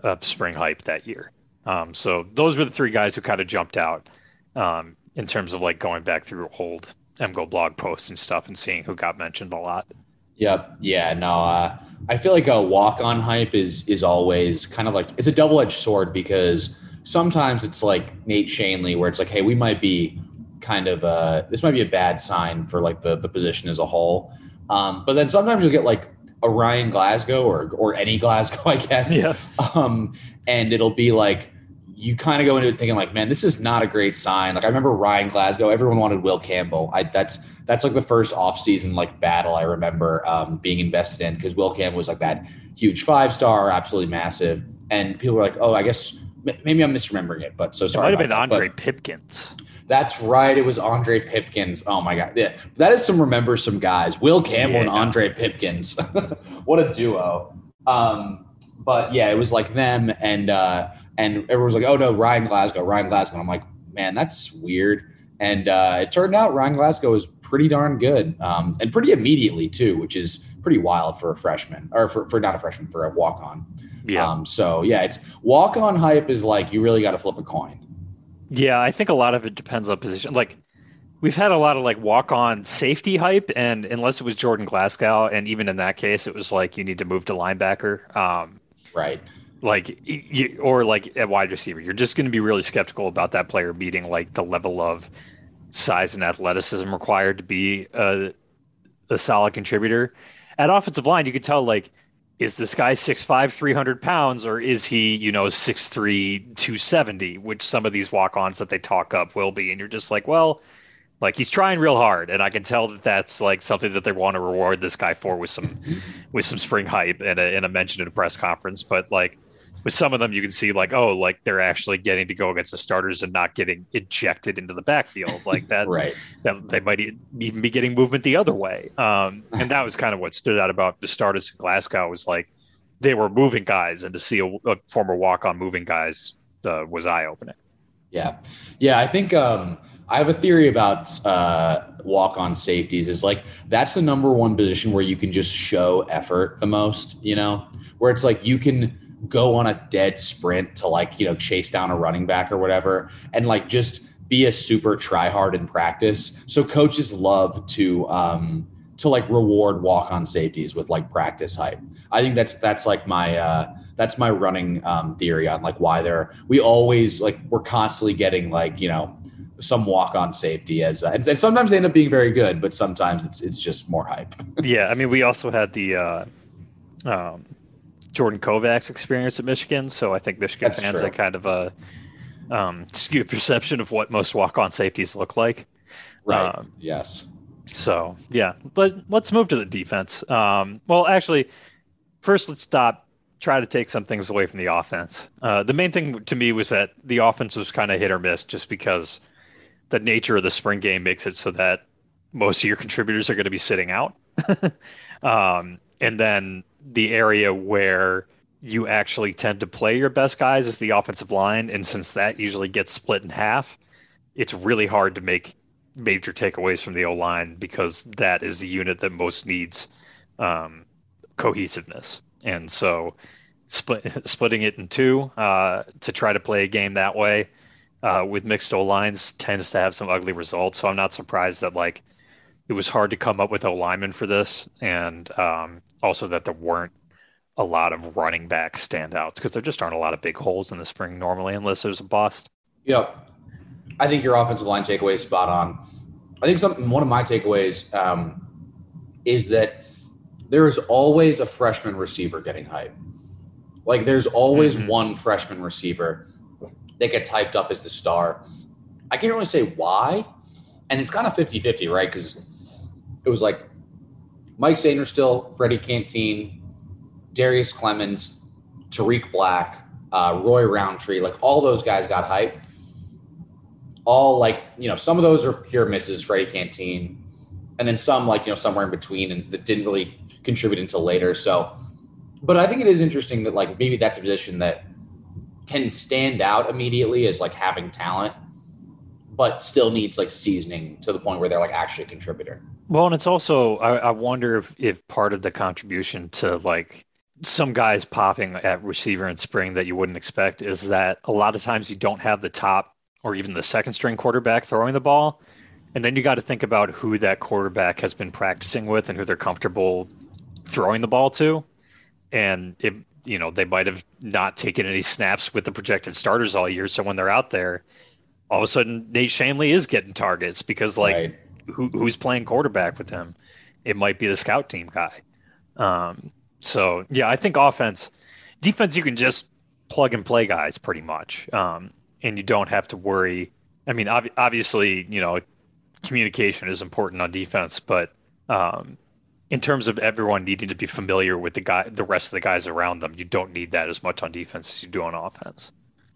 S1: of spring hype that year. Um, so those were the three guys who kind of jumped out um, in terms of like going back through old MGoBlog posts and stuff and seeing who got mentioned a lot.
S2: Yep. Yeah. No. Uh, I feel like a walk on hype is is always kind of like it's a double edged sword because sometimes it's like Nate Schoenle where it's like, hey, we might be kind of uh this might be a bad sign for like the the position as a whole. Um, but then sometimes you'll get like a Ryan Glasgow or or any Glasgow, I guess.
S1: Yeah.
S2: Um, and it'll be like you kind of go into it thinking like, man, this is not a great sign. Like I remember Ryan Glasgow, everyone wanted Will Campbell. I that's that's like the first offseason like battle I remember um, being invested in because Will Campbell was like that huge five star, absolutely massive. And people were like, oh, I guess maybe I'm misremembering it, but so sorry.
S1: It might have been
S2: that,
S1: Ondre Pipkins.
S2: That's right. It was Ondre Pipkins. Oh my god, yeah, that is some remember some guys. Will Campbell yeah, and Ondre Pipkins. what a duo. Um, but yeah, it was like them and uh, and everyone was like, "Oh no, Ryan Glasgow, Ryan Glasgow." And I'm like, "Man, that's weird." And uh, it turned out Ryan Glasgow was pretty darn good, um, and pretty immediately too, which is pretty wild for a freshman or for, for not a freshman for a walk on.
S1: Yeah.
S2: Um, so yeah, it's walk on hype is like you really got to flip a coin.
S1: Yeah, I think a lot of it depends on position. Like we've had a lot of like walk on safety hype, and unless it was Jordan Glasgow, and even in that case, it was like you need to move to linebacker. Um,
S2: right.
S1: Like you, or like at wide receiver, you're just going to be really skeptical about that player meeting like the level of size and athleticism required to be a, a solid contributor. At offensive line, you could tell like is this guy 6'5 300 pounds or is he you know 6'3 270 which some of these walk-ons that they talk up will be. And you're just like well like he's trying real hard. And i can tell that that's like something that they want to reward this guy for with some with some spring hype and a, and a mention in a press conference. But like with some of them you can see like oh like they're actually getting to go against the starters and not getting ejected into the backfield. Like that
S2: right.
S1: that they might even be getting movement the other way. Um, and that was kind of what stood out about the starters in glasgow was like they were moving guys and to see a, a former walk-on moving guys uh, was eye-opening.
S2: Yeah. Yeah i think um, I have a theory about uh, walk on safeties is like that's the number one position where you can just show effort the most, you know, where it's like you can go on a dead sprint to like, you know, chase down a running back or whatever and like just be a super try hard in practice. So coaches love to um to like reward walk on safeties with like practice hype. I think that's that's like my uh that's my running um theory on like why they're we always like we're constantly getting like, you know, some walk on safety as uh, and, and, sometimes they end up being very good, but sometimes it's it's just more hype.
S1: yeah, I mean we also had the uh um Jordan Kovacs experience at Michigan. So I think Michigan That's fans true. kind of a um, skewed perception of what most walk-on safeties look like.
S2: Right. Um, yes.
S1: So yeah, but let's move to the defense. Um, well, actually, first let's stop. Try to take some things away from the offense. Uh, the main thing to me was that the offense was kind of hit or miss, just because the nature of the spring game makes it so that most of your contributors are going to be sitting out. um, and then the area where you actually tend to play your best guys is the offensive line. And since that usually gets split in half, it's really hard to make major takeaways from the O line because that is the unit that most needs um, cohesiveness. And so split, splitting it in two uh, to try to play a game that way uh, with mixed O lines tends to have some ugly results. So I'm not surprised that like it was hard to come up with a lineman for this. And um, also that there weren't a lot of running back standouts because there just aren't a lot of big holes in the spring normally unless there's a bust.
S2: Yep. I think your offensive line takeaway is spot on. I think some one of my takeaways um, is that there is always a freshman receiver getting hype. Like there's always mm-hmm. one freshman receiver that gets hyped up as the star. I can't really say why. And it's kind of 50 50, right? Because it was like Mike Sainristil, Freddie Canteen, Darrius Clemons, Tarik Black, uh, Roy Roundtree, like all those guys got hype. All like, you know, some of those are pure misses, Freddie Canteen, and then some like, you know, somewhere in between and that didn't really contribute until later. So, but I think it is interesting that like maybe that's a position that can stand out immediately as like having talent, but still needs like seasoning to the point where they're like actually a contributor.
S1: Well, and it's also I, I wonder if if part of the contribution to like some guys popping at receiver in spring that you wouldn't expect is that a lot of times you don't have the top or even the second string quarterback throwing the ball. And then you got to think about who that quarterback has been practicing with and who they're comfortable throwing the ball to. And it, you know, they might have not taken any snaps with the projected starters all year. So when they're out there, all of a sudden Nate Schoenle is getting targets because like right. Who, who's playing quarterback with him? It might be the scout team guy. Um, so yeah, I think offense, defense, you can just plug and play guys pretty much, um, and you don't have to worry. I mean, ob- obviously, you know, communication is important on defense, but um, in terms of everyone needing to be familiar with the guy, the rest of the guys around them, you don't need that as much on defense as you do on offense.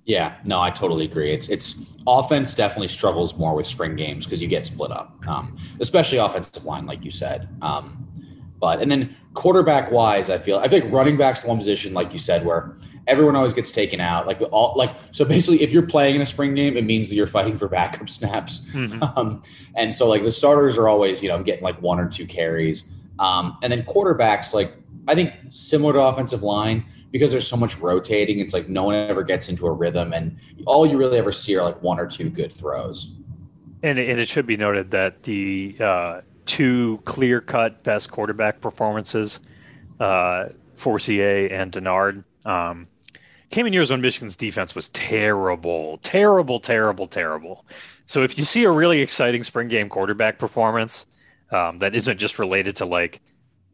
S2: Yeah, no, I totally agree. It's it's offense definitely struggles more with spring games because you get split up, um, especially offensive line, like you said. Um, but and then quarterback wise, I feel I think running back's one position, like you said, where everyone always gets taken out. Like all like so basically, if you're playing in a spring game, it means that you're fighting for backup snaps. Mm-hmm. Um, and so like the starters are always you know getting like one or two carries. Um, and then quarterbacks, like I think similar to offensive line, because there's so much rotating, it's like no one ever gets into a rhythm, and all you really ever see are like one or two good throws.
S1: And and it should be noted that the uh, two clear cut best quarterback performances, uh, Forcier and Denard. Um, came in years when Michigan's defense was terrible, terrible, terrible, terrible. So if you see a really exciting spring game quarterback performance um, that isn't just related to like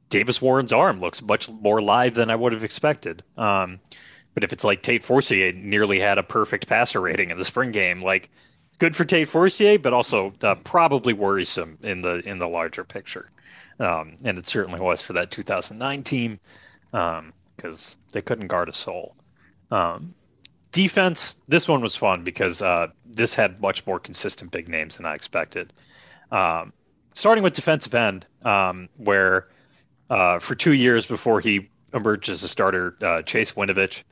S1: Davis Warren's arm looks much more live than I would have expected. Um, but if it's like Tate Forcier nearly had a perfect passer rating in the spring game, like good for Tate Forcier, but also uh, probably worrisome in the in the larger picture. Um, and it certainly was for that 2009 team because um, they couldn't guard a soul. Um, defense, this one was fun because uh, this had much more consistent big names than I expected. Um, starting with defensive end, um, where uh, for two years before he emerged as a starter, uh, Chase Winovich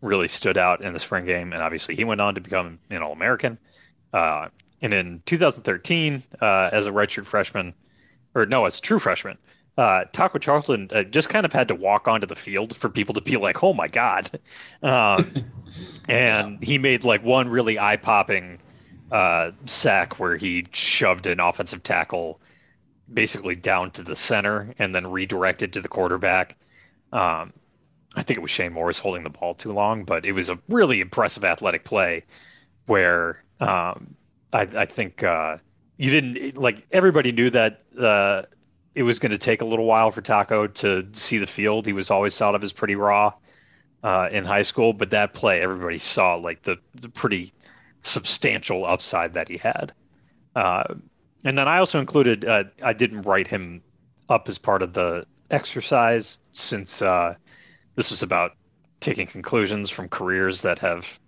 S1: really stood out in the spring game, and obviously he went on to become an All American. Uh, and in 2013, uh, as a redshirt freshman, or no, as a true freshman, uh, Taco Charlton uh, just kind of had to walk onto the field for people to be like, "Oh my god!" Um, and he made like one really eye-popping uh, sack where he shoved an offensive tackle basically down to the center and then redirected to the quarterback. Um, I think it was Shane Morris holding the ball too long, but it was a really impressive athletic play where um, I, I, think uh, you didn't like everybody knew that uh, it was going to take a little while for Taco to see the field. He was always thought of as pretty raw uh, in high school, but that play everybody saw like the, the pretty substantial upside that he had. Uh, and then I also included uh, I didn't write him up as part of the exercise since uh, this was about taking conclusions from careers that have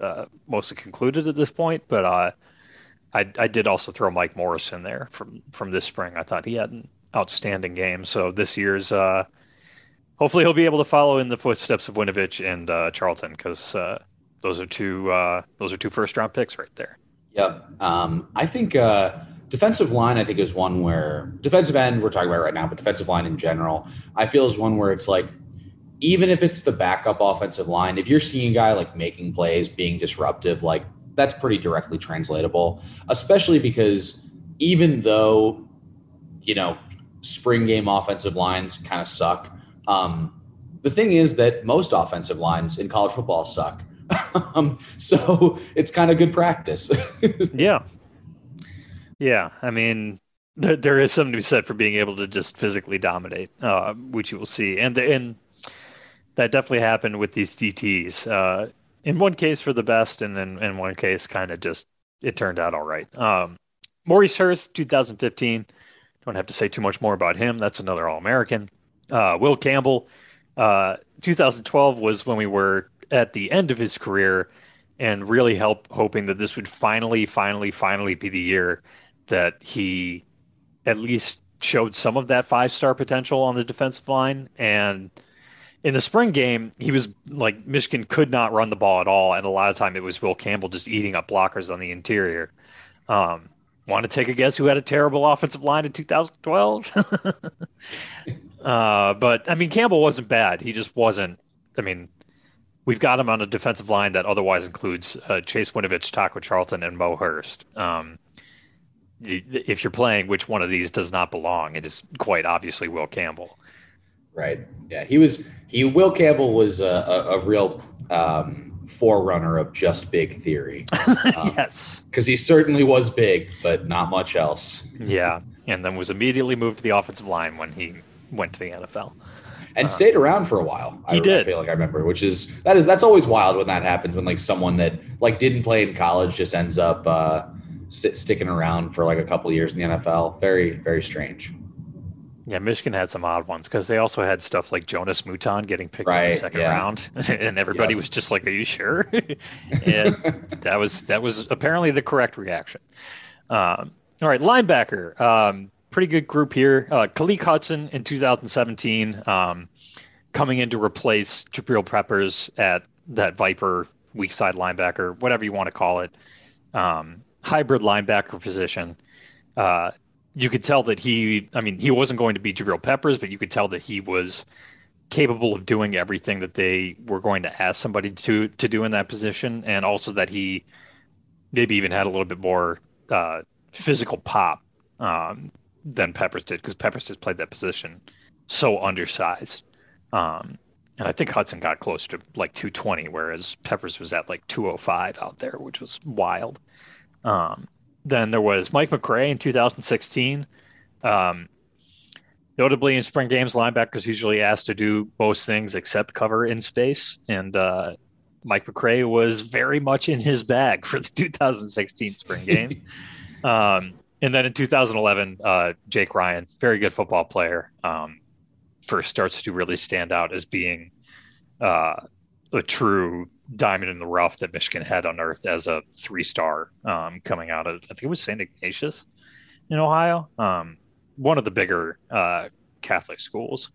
S1: uh, mostly concluded at this point, but uh, I, I did also throw Mike Morris in there from from this spring. I thought he had an outstanding game. So this year's uh, hopefully he'll be able to follow in the footsteps of Winovich and uh, Charlton because uh, those are two uh, those are two first round picks right there.
S2: Yep. Um, I think defensive line. I think is one where defensive end we're talking about right now, but defensive line in general, I feel is one where it's like even if it's the backup offensive line, if you're seeing a guy like making plays, being disruptive, like that's pretty directly translatable, especially because even though, you know, spring game offensive lines kind of suck, um, the thing is that most offensive lines in college football suck. um, so it's kind of good practice.
S1: yeah. Yeah. I mean, there, there is something to be said for being able to just physically dominate, uh, which you will see. And, and, that definitely happened with these DTs. Uh, in one case for the best, and then in one case, kind of just it turned out all right. Um, Maurice Hurst, 2015. Don't have to say too much more about him. That's another All American. Uh, Will Campbell, uh, 2012 was when we were at the end of his career and really help hoping that this would finally, finally, finally be the year that he at least showed some of that five star potential on the defensive line. And in the spring game, he was like Michigan could not run the ball at all, and a lot of time it was Will Campbell just eating up blockers on the interior. Um, want to take a guess who had a terrible offensive line in 2012? uh, but I mean, Campbell wasn't bad. He just wasn't. I mean, we've got him on a defensive line that otherwise includes uh, Chase Winovich, Taco Charlton, and Mo Hurst. Um, if you're playing which one of these does not belong, it is quite obviously Will Campbell.
S2: Right. Yeah. He was. He Will Campbell was a, a, a real um, forerunner of just big theory.
S1: Um, yes.
S2: Because he certainly was big, but not much else.
S1: Yeah. And then was immediately moved to the offensive line when he went to the NFL.
S2: And uh, stayed around for a while.
S1: He
S2: I,
S1: did.
S2: I feel like I remember, which is that is that's always wild when that happens when like someone that like didn't play in college just ends up uh, sit, sticking around for like a couple years in the NFL. Very very strange.
S1: Yeah, Michigan had some odd ones because they also had stuff like Jonas Mouton getting picked right, in the second yeah. round, and everybody yep. was just like, "Are you sure?" and that was that was apparently the correct reaction. Um, all right, linebacker, um, pretty good group here. Uh, Khaleke Hudson in 2017, um, coming in to replace Jabril Peppers at that Viper weak side linebacker, whatever you want to call it, um, hybrid linebacker position. Uh, you could tell that he, I mean, he wasn't going to be Jabril Peppers, but you could tell that he was capable of doing everything that they were going to ask somebody to to do in that position, and also that he maybe even had a little bit more uh, physical pop um, than Peppers did, because Peppers just played that position so undersized. Um, and I think Hudson got close to like 220, whereas Peppers was at like 205 out there, which was wild. Um, then there was Mike McCray in 2016. Um, notably in spring games, linebackers usually asked to do most things except cover in space. And uh, Mike McCray was very much in his bag for the 2016 spring game. um, and then in 2011, uh, Jake Ryan, very good football player, um, first starts to really stand out as being uh, a true diamond in the rough that Michigan had unearthed as a three star um, coming out of I think it was St. Ignatius in Ohio, um, one of the bigger uh, Catholic schools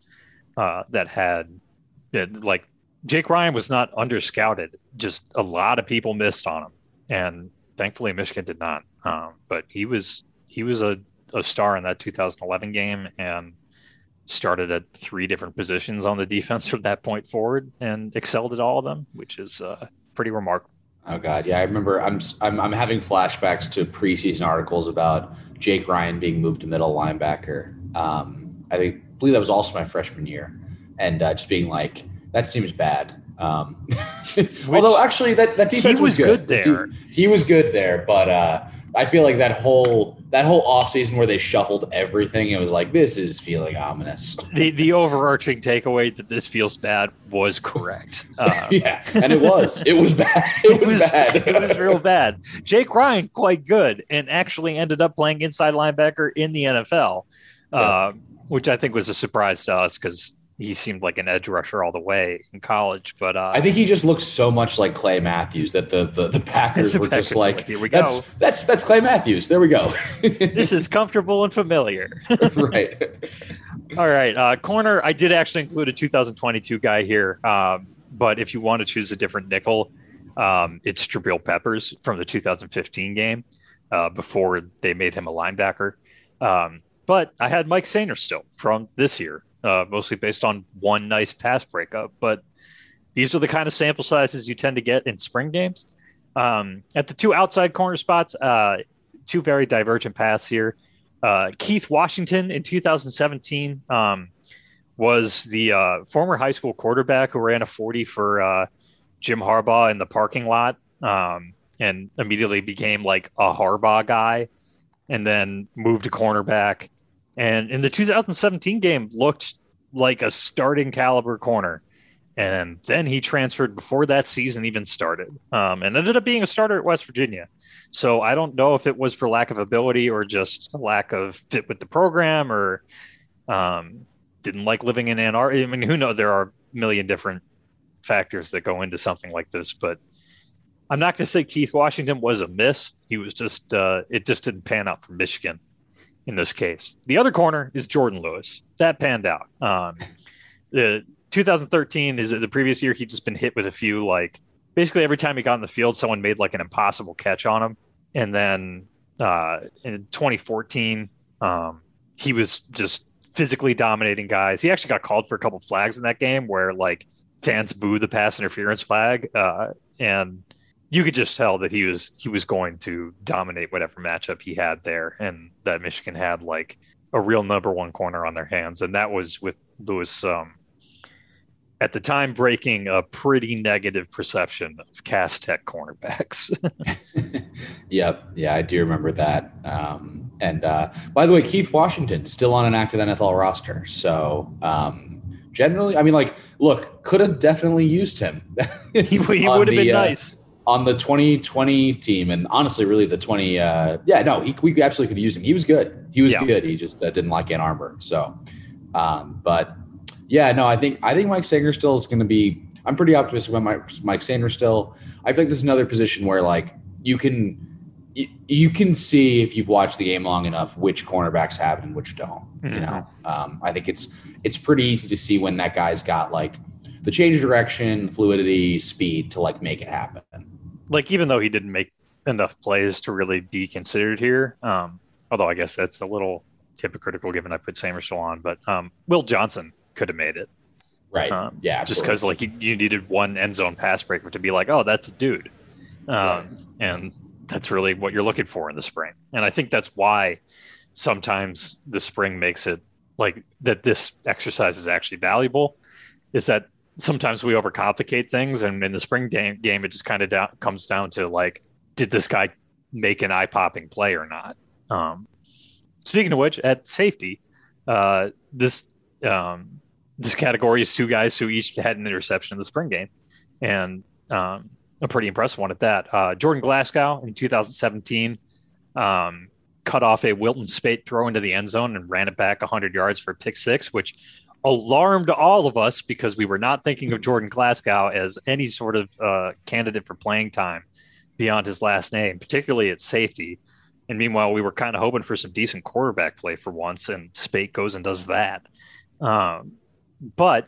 S1: uh, that had like Jake Ryan was not under scouted. Just a lot of people missed on him, and thankfully Michigan did not. Um, but he was he was a, a star in that 2011 game and started at three different positions on the defense from that point forward and excelled at all of them, which is uh, pretty remarkable.
S2: Oh God, yeah, I remember. I'm, I'm I'm having flashbacks to preseason articles about Jake Ryan being moved to middle linebacker. Um, I think believe that was also my freshman year, and uh, just being like, that seems bad. Um, although actually, that that defense
S1: was, was
S2: good.
S1: good there.
S2: he was good there, but uh, I feel like that whole that whole offseason where they shuffled everything, it was like this is feeling ominous.
S1: The the overarching takeaway that this feels bad was correct.
S2: Um, yeah, and it was. It was bad. It, it was, was, bad.
S1: it was real bad. Jake Ryan quite good and actually ended up playing inside linebacker in the NFL, yeah. uh, which I think was a surprise to us because he seemed like an edge rusher all the way in college. But uh,
S2: I think he just looked so much like Clay Matthews that the the, the Packers the were Packers just like,
S1: here we go.
S2: That's that's that's Clay Matthews. There we go.
S1: this is comfortable and familiar.
S2: right.
S1: all right. Uh, corner. I did actually include a 2022 guy here, um, but if you want to choose a different nickel, um, it's Jabril Peppers from the 2015 game uh, before they made him a linebacker. Um, but I had Mike Sainristil from this year uh, mostly based on one nice pass breakup. But these are the kind of sample sizes you tend to get in spring games. Um, at the two outside corner spots, uh, two very divergent paths here. Uh, Keith Washington in 2017 um, was the uh, former high school quarterback who ran a 40 for uh, Jim Harbaugh in the parking lot um, and immediately became like a Harbaugh guy and then moved to cornerback and in the 2017 game looked like a starting caliber corner. And then he transferred before that season even started um, and ended up being a starter at West Virginia. So I don't know if it was for lack of ability or just lack of fit with the program or um, didn't like living in Ann Arbor. I mean, who knows? There are a million different factors that go into something like this, but I'm not going to say Keith Washington was a miss. He was just, uh, it just didn't pan out for Michigan in this case. The other corner is Jourdan Lewis. That panned out. Um, the 2013 is the previous year. He'd just been hit with a few like basically every time he got in the field, someone made like an impossible catch on him, and then uh, in 2014, um, he was just physically dominating guys. He actually got called for a couple flags in that game where like fans booed the pass interference flag, uh, and you could just tell that he was he was going to dominate whatever matchup he had there, and that Michigan had like a real number one corner on their hands, and that was with Lewis. Um, at the time, breaking a pretty negative perception of Cass Tech cornerbacks.
S2: yep, yeah, I do remember that. Um, and uh, by the way, Keith Washington still on an active NFL roster, so um, generally, I mean, like, look, could have definitely used him.
S1: he, he would have been uh, nice
S2: on the 2020 team, and honestly, really the 20. Uh, yeah, no, he, we absolutely could use him. He was good. He was yeah. good. He just uh, didn't like Ann Arbor. So, um, but yeah, no, I think I think Mike Sainristil is going to be. I'm pretty optimistic about Mike, Mike still. I think this is another position where like you can you, you can see if you've watched the game long enough which cornerbacks have it and which don't. Mm-hmm. You know, um, I think it's it's pretty easy to see when that guy's got like the change of direction, fluidity, speed to like make it happen
S1: like even though he didn't make enough plays to really be considered here, um, although I guess that's a little hypocritical given I put Sainristil on, but um, Will Johnson could have made it.
S2: Right. Um, yeah.
S1: Absolutely. Just because like you, you, needed one end zone pass breaker to be like, oh, that's a dude. Um, right. And that's really what you're looking for in the spring. And I think that's why sometimes the spring makes it like that this exercise is actually valuable is that sometimes we overcomplicate things, and in the spring game, game it just kind of down, comes down to like, did this guy make an eye popping play or not? Um, speaking of which, at safety, uh, this um, this category is two guys who each had an interception in the spring game, and um, a pretty impressive one at that. Uh, Jordan Glasgow in 2017 um, cut off a Wilton Speight throw into the end zone and ran it back 100 yards for a pick six, which alarmed all of us because we were not thinking of Jordan Glasgow as any sort of uh, candidate for playing time beyond his last name, particularly at safety. And meanwhile, we were kind of hoping for some decent quarterback play for once, and Speight goes and does that. Um, but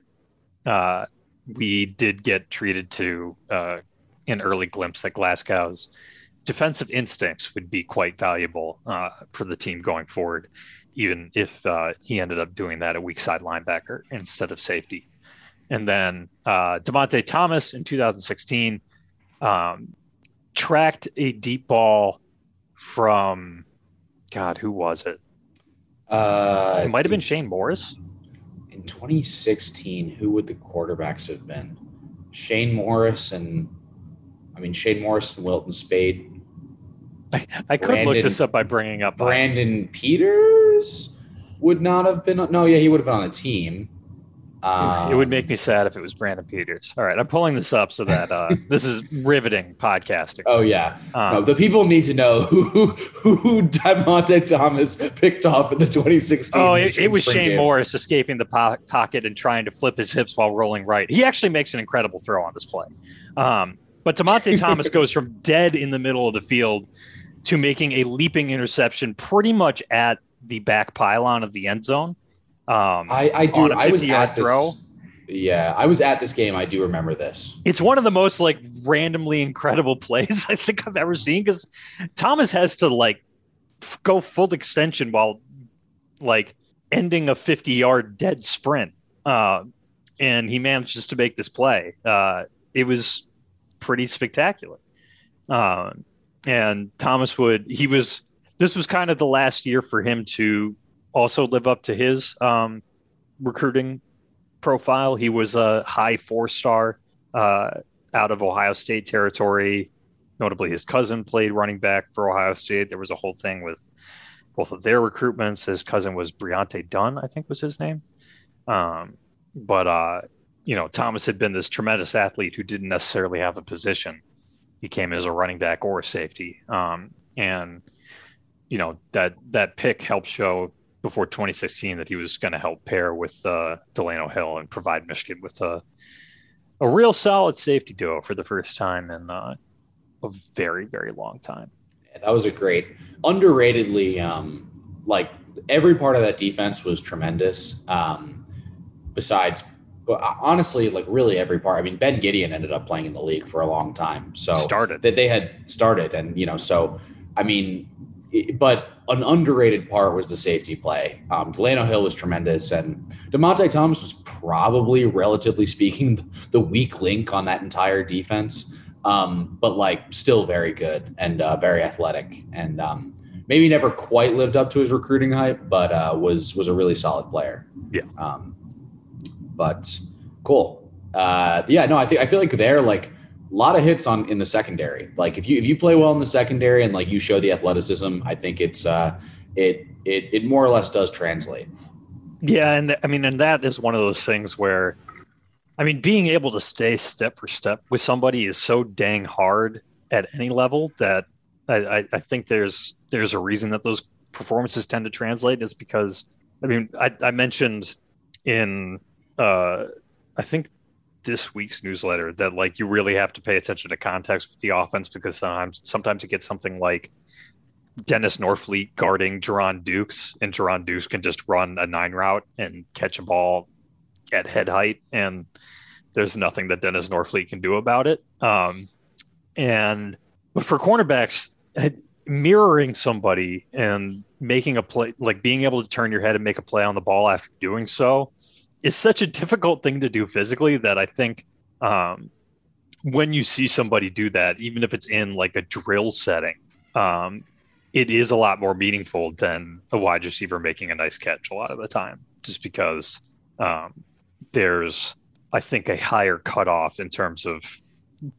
S1: uh, we did get treated to uh, an early glimpse that Glasgow's defensive instincts would be quite valuable uh, for the team going forward even if uh, he ended up doing that at weak side linebacker instead of safety. And then uh, Dymonte Thomas in 2016 um, tracked a deep ball from, God, who was it?
S2: Uh,
S1: it might have been Shane Morris.
S2: In 2016, who would the quarterbacks have been? Shane Morris and, I mean, Shane Morris and Wilton Speight.
S1: I, I could Brandon, look this up by bringing up
S2: uh, Brandon Would not have been. No, yeah, he would have been on the team.
S1: Um, it would make me sad if it was Brandon Peters. All right, I'm pulling this up so that uh, this is riveting podcasting.
S2: Oh yeah, um, no, the people need to know who who, who Dymonte Thomas picked off in the 2016.
S1: Oh, it, it was Shane game. Morris escaping the po- pocket and trying to flip his hips while rolling right. He actually makes an incredible throw on this play. Um, but Dymonte Thomas goes from dead in the middle of the field to making a leaping interception pretty much at the back pylon of the end zone.
S2: Um, I, I do. I was at this. Yeah, I was at this game. I do remember this.
S1: It's one of the most like randomly incredible plays I think I've ever seen because Thomas has to like f- go full extension while like ending a 50 yard dead sprint. Uh, and he manages to make this play. Uh, it was pretty spectacular. Uh, and Thomas would, he was this was kind of the last year for him to also live up to his um, recruiting profile. He was a high four star uh, out of Ohio State territory. Notably, his cousin played running back for Ohio State. There was a whole thing with both of their recruitments. His cousin was Bri'onte Dunn, I think was his name. Um, but uh, you know, Thomas had been this tremendous athlete who didn't necessarily have a position he came as a running back or a safety. Um, and you know that that pick helped show before 2016 that he was going to help pair with uh, Delano Hill and provide Michigan with a a real solid safety duo for the first time in uh, a very very long time.
S2: Yeah, that was a great, underratedly, um, like every part of that defense was tremendous. Um, besides but honestly, like really every part. I mean, Ben Gedeon ended up playing in the league for a long time. So
S1: started
S2: that they had started, and you know, so I mean, but an underrated part was the safety play. Um, Delano Hill was tremendous, and Dymonte Thomas was probably, relatively speaking, the weak link on that entire defense. Um, but like, still very good and uh, very athletic, and um, maybe never quite lived up to his recruiting hype, but uh, was was a really solid player.
S1: Yeah.
S2: Um, but cool. Uh, yeah. No, I think I feel like they're like a lot of hits on in the secondary. Like if you if you play well in the secondary and like you show the athleticism, I think it's uh it it it more or less does translate.
S1: Yeah, and I mean, and that is one of those things where, I mean, being able to stay step for step with somebody is so dang hard at any level that I, I, I think there's there's a reason that those performances tend to translate is because I mean I, I mentioned in uh, I think this week's newsletter that like you really have to pay attention to context with the offense because sometimes sometimes you get something like Dennis Norfleet guarding Jaron Dukes, and Jaron Dukes can just run a nine route and catch a ball at head height, and there's nothing that Dennis Norfleet can do about it. Um, and but for cornerbacks, mirroring somebody and making a play, like being able to turn your head and make a play on the ball after doing so, is such a difficult thing to do physically that I think um, when you see somebody do that, even if it's in like a drill setting, um, it is a lot more meaningful than a wide receiver making a nice catch a lot of the time, just because um, there's, I think, a higher cutoff in terms of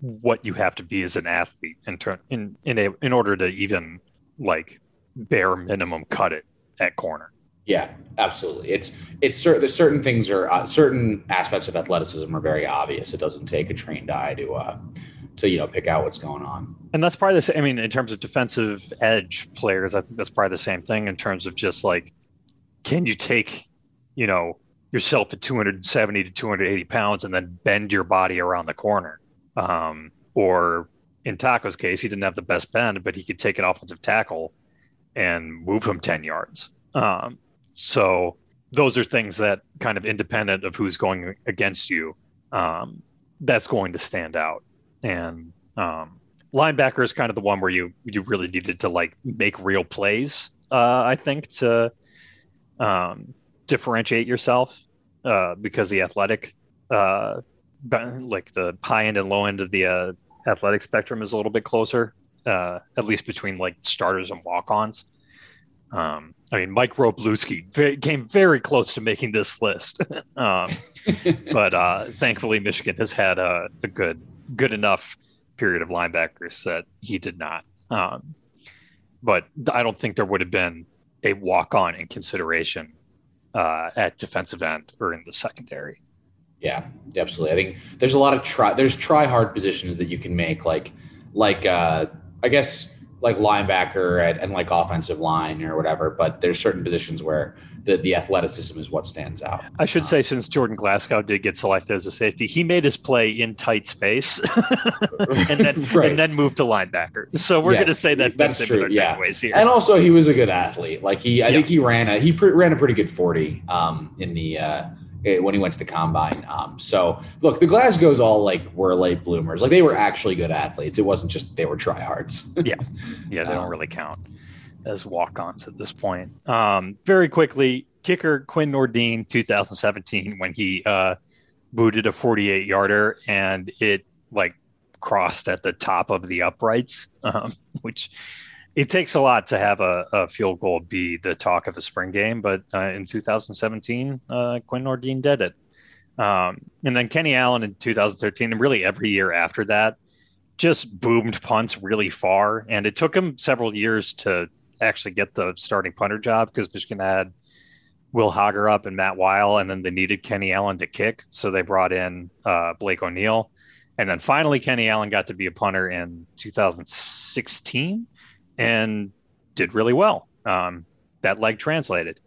S1: what you have to be as an athlete in turn in in a, in order to even like bare minimum cut it at corner.
S2: Yeah, absolutely. It's it's certain there's certain things are uh, certain aspects of athleticism are very obvious. It doesn't take a trained eye to uh to you know pick out what's going on.
S1: And that's probably the same. I mean, in terms of defensive edge players, I think that's probably the same thing in terms of just like, can you take, you know, yourself at 270 to 280 pounds and then bend your body around the corner? Um, or in Taco's case, he didn't have the best bend, but he could take an offensive tackle and move him 10 yards. Um, so those are things that kind of independent of who's going against you, um, that's going to stand out. And um, linebacker is kind of the one where you you really needed to like make real plays. Uh, I think to um, differentiate yourself uh, because the athletic, uh, like the high end and low end of the uh, athletic spectrum is a little bit closer, uh, at least between like starters and walk ons. Um, I mean, Mike Wroblewski came very close to making this list, um, but uh, thankfully Michigan has had a, a, good, good enough period of linebackers that he did not. Um, but I don't think there would have been a walk on in consideration uh, at defensive end or in the secondary.
S2: Yeah, absolutely. I think there's a lot of try. There's try hard positions that you can make, like, like uh, I guess like linebacker and, and, like offensive line or whatever, but there's certain positions where the, the athleticism is what stands out.
S1: I should um, say, since Jordan Glasgow did get selected as a safety, he made his play in tight space and then right. and then moved to linebacker. So we're yes, going to say that
S2: that's true. Yeah, here. and also he was a good athlete. Like he, I yeah. think he ran a he ran a pretty good forty um, in the. Uh, when he went to the combine. Um, so look, the Glasgow's all like were late bloomers. Like they were actually good athletes. It wasn't just they were tryhards.
S1: yeah, yeah, they um, don't really count as walk-ons at this point. Um, very quickly, kicker Quinn Nordin, 2017, when he uh, booted a 48 yarder and it like crossed at the top of the uprights, um, which it takes a lot to have a, a, field goal be the talk of a spring game, but uh, in 2017, uh, Quinn Nordin did it. Um, and then Kenny Allen in 2013, and really every year after that, just boomed punts really far. And it took him several years to actually get the starting punter job because Michigan had Will Hogger Hagerup and Matt Wile, and then they needed Kenny Allen to kick. So they brought in uh, Blake O'Neill. And then finally, Kenny Allen got to be a punter in 2016 and did really well. Um, that leg translated.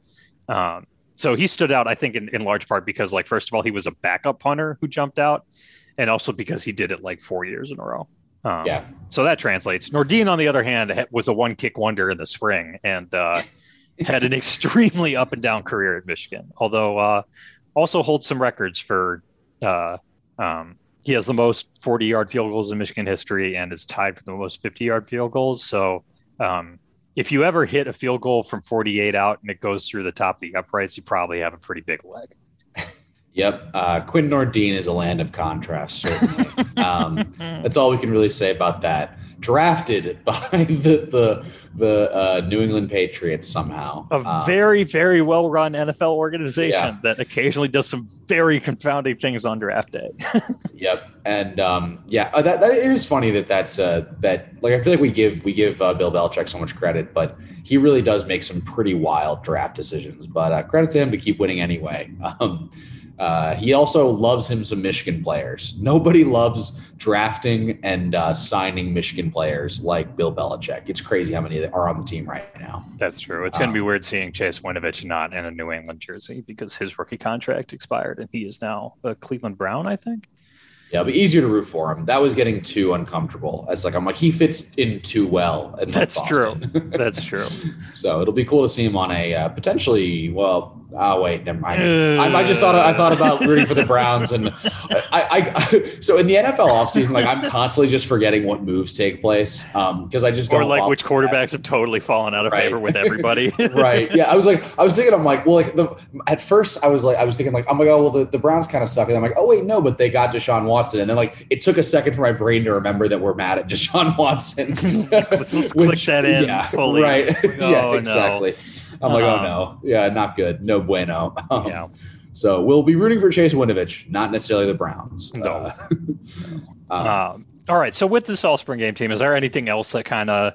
S1: Um, so he stood out, I think, in, in large part because, like, first of all, he was a backup punter who jumped out, and also because he did it like four years in a row. Um, yeah. So that translates. Nordin, on the other hand, was a one kick wonder in the spring and uh, had an extremely up and down career at Michigan, although uh, also holds some records for. Uh, um, he has the most 40 yard field goals in Michigan history and is tied for the most 50 yard field goals. So um, if you ever hit a field goal from 48 out and it goes through the top of the uprights, you probably have a pretty big leg.
S2: Yep. Uh, Quinn Nordin is a land of contrast, certainly. um, that's all we can really say about that. Drafted by the the, the uh, New England Patriots somehow.
S1: A um, very, very well run NFL organization yeah. that occasionally does some very confounding things on draft day.
S2: yep. And um, yeah, uh, that, that is funny that that's uh, that like I feel like we give we give uh, Bill Belichick so much credit, but he really does make some pretty wild draft decisions. But uh, credit to him to keep winning anyway. Um, uh, he also loves him some Michigan players. Nobody loves drafting and uh, signing Michigan players like Bill Belichick. It's crazy how many are on the team right now.
S1: That's true. It's going to um, be weird seeing Chase Winovich not in a New England jersey because his rookie contract expired and he is now a Cleveland Brown, I think.
S2: Yeah, it'll be easier to root for him. That was getting too uncomfortable. It's like I'm like he fits in too well.
S1: That's true. That's true.
S2: so it'll be cool to see him on a uh, potentially. Well, oh wait, never mind. I, I, just thought I thought about rooting for the Browns, and I, I, so in the NFL offseason, like I'm constantly just forgetting what moves take place because um, I just
S1: or like which quarterbacks have totally fallen out of right. favor with everybody.
S2: right. Yeah. I was like, I was thinking, I'm like, well, like the at first I was like, I was thinking like, oh my god, well the, the Browns kind of suck, and I'm like, oh wait, no, but they got Deshaun Watson. Watson. And then like it took a second for my brain to remember that we're mad at Deshaun Watson.
S1: let's, let's Which, click that in yeah, fully.
S2: Right. oh, yeah, exactly. No. I'm like, oh no. Um, yeah, not good. No bueno. Um, yeah. So we'll be rooting for Chase Winovich, not necessarily the Browns.
S1: No. Uh, um, um, all right. So with this all spring game team, is there anything else that kind of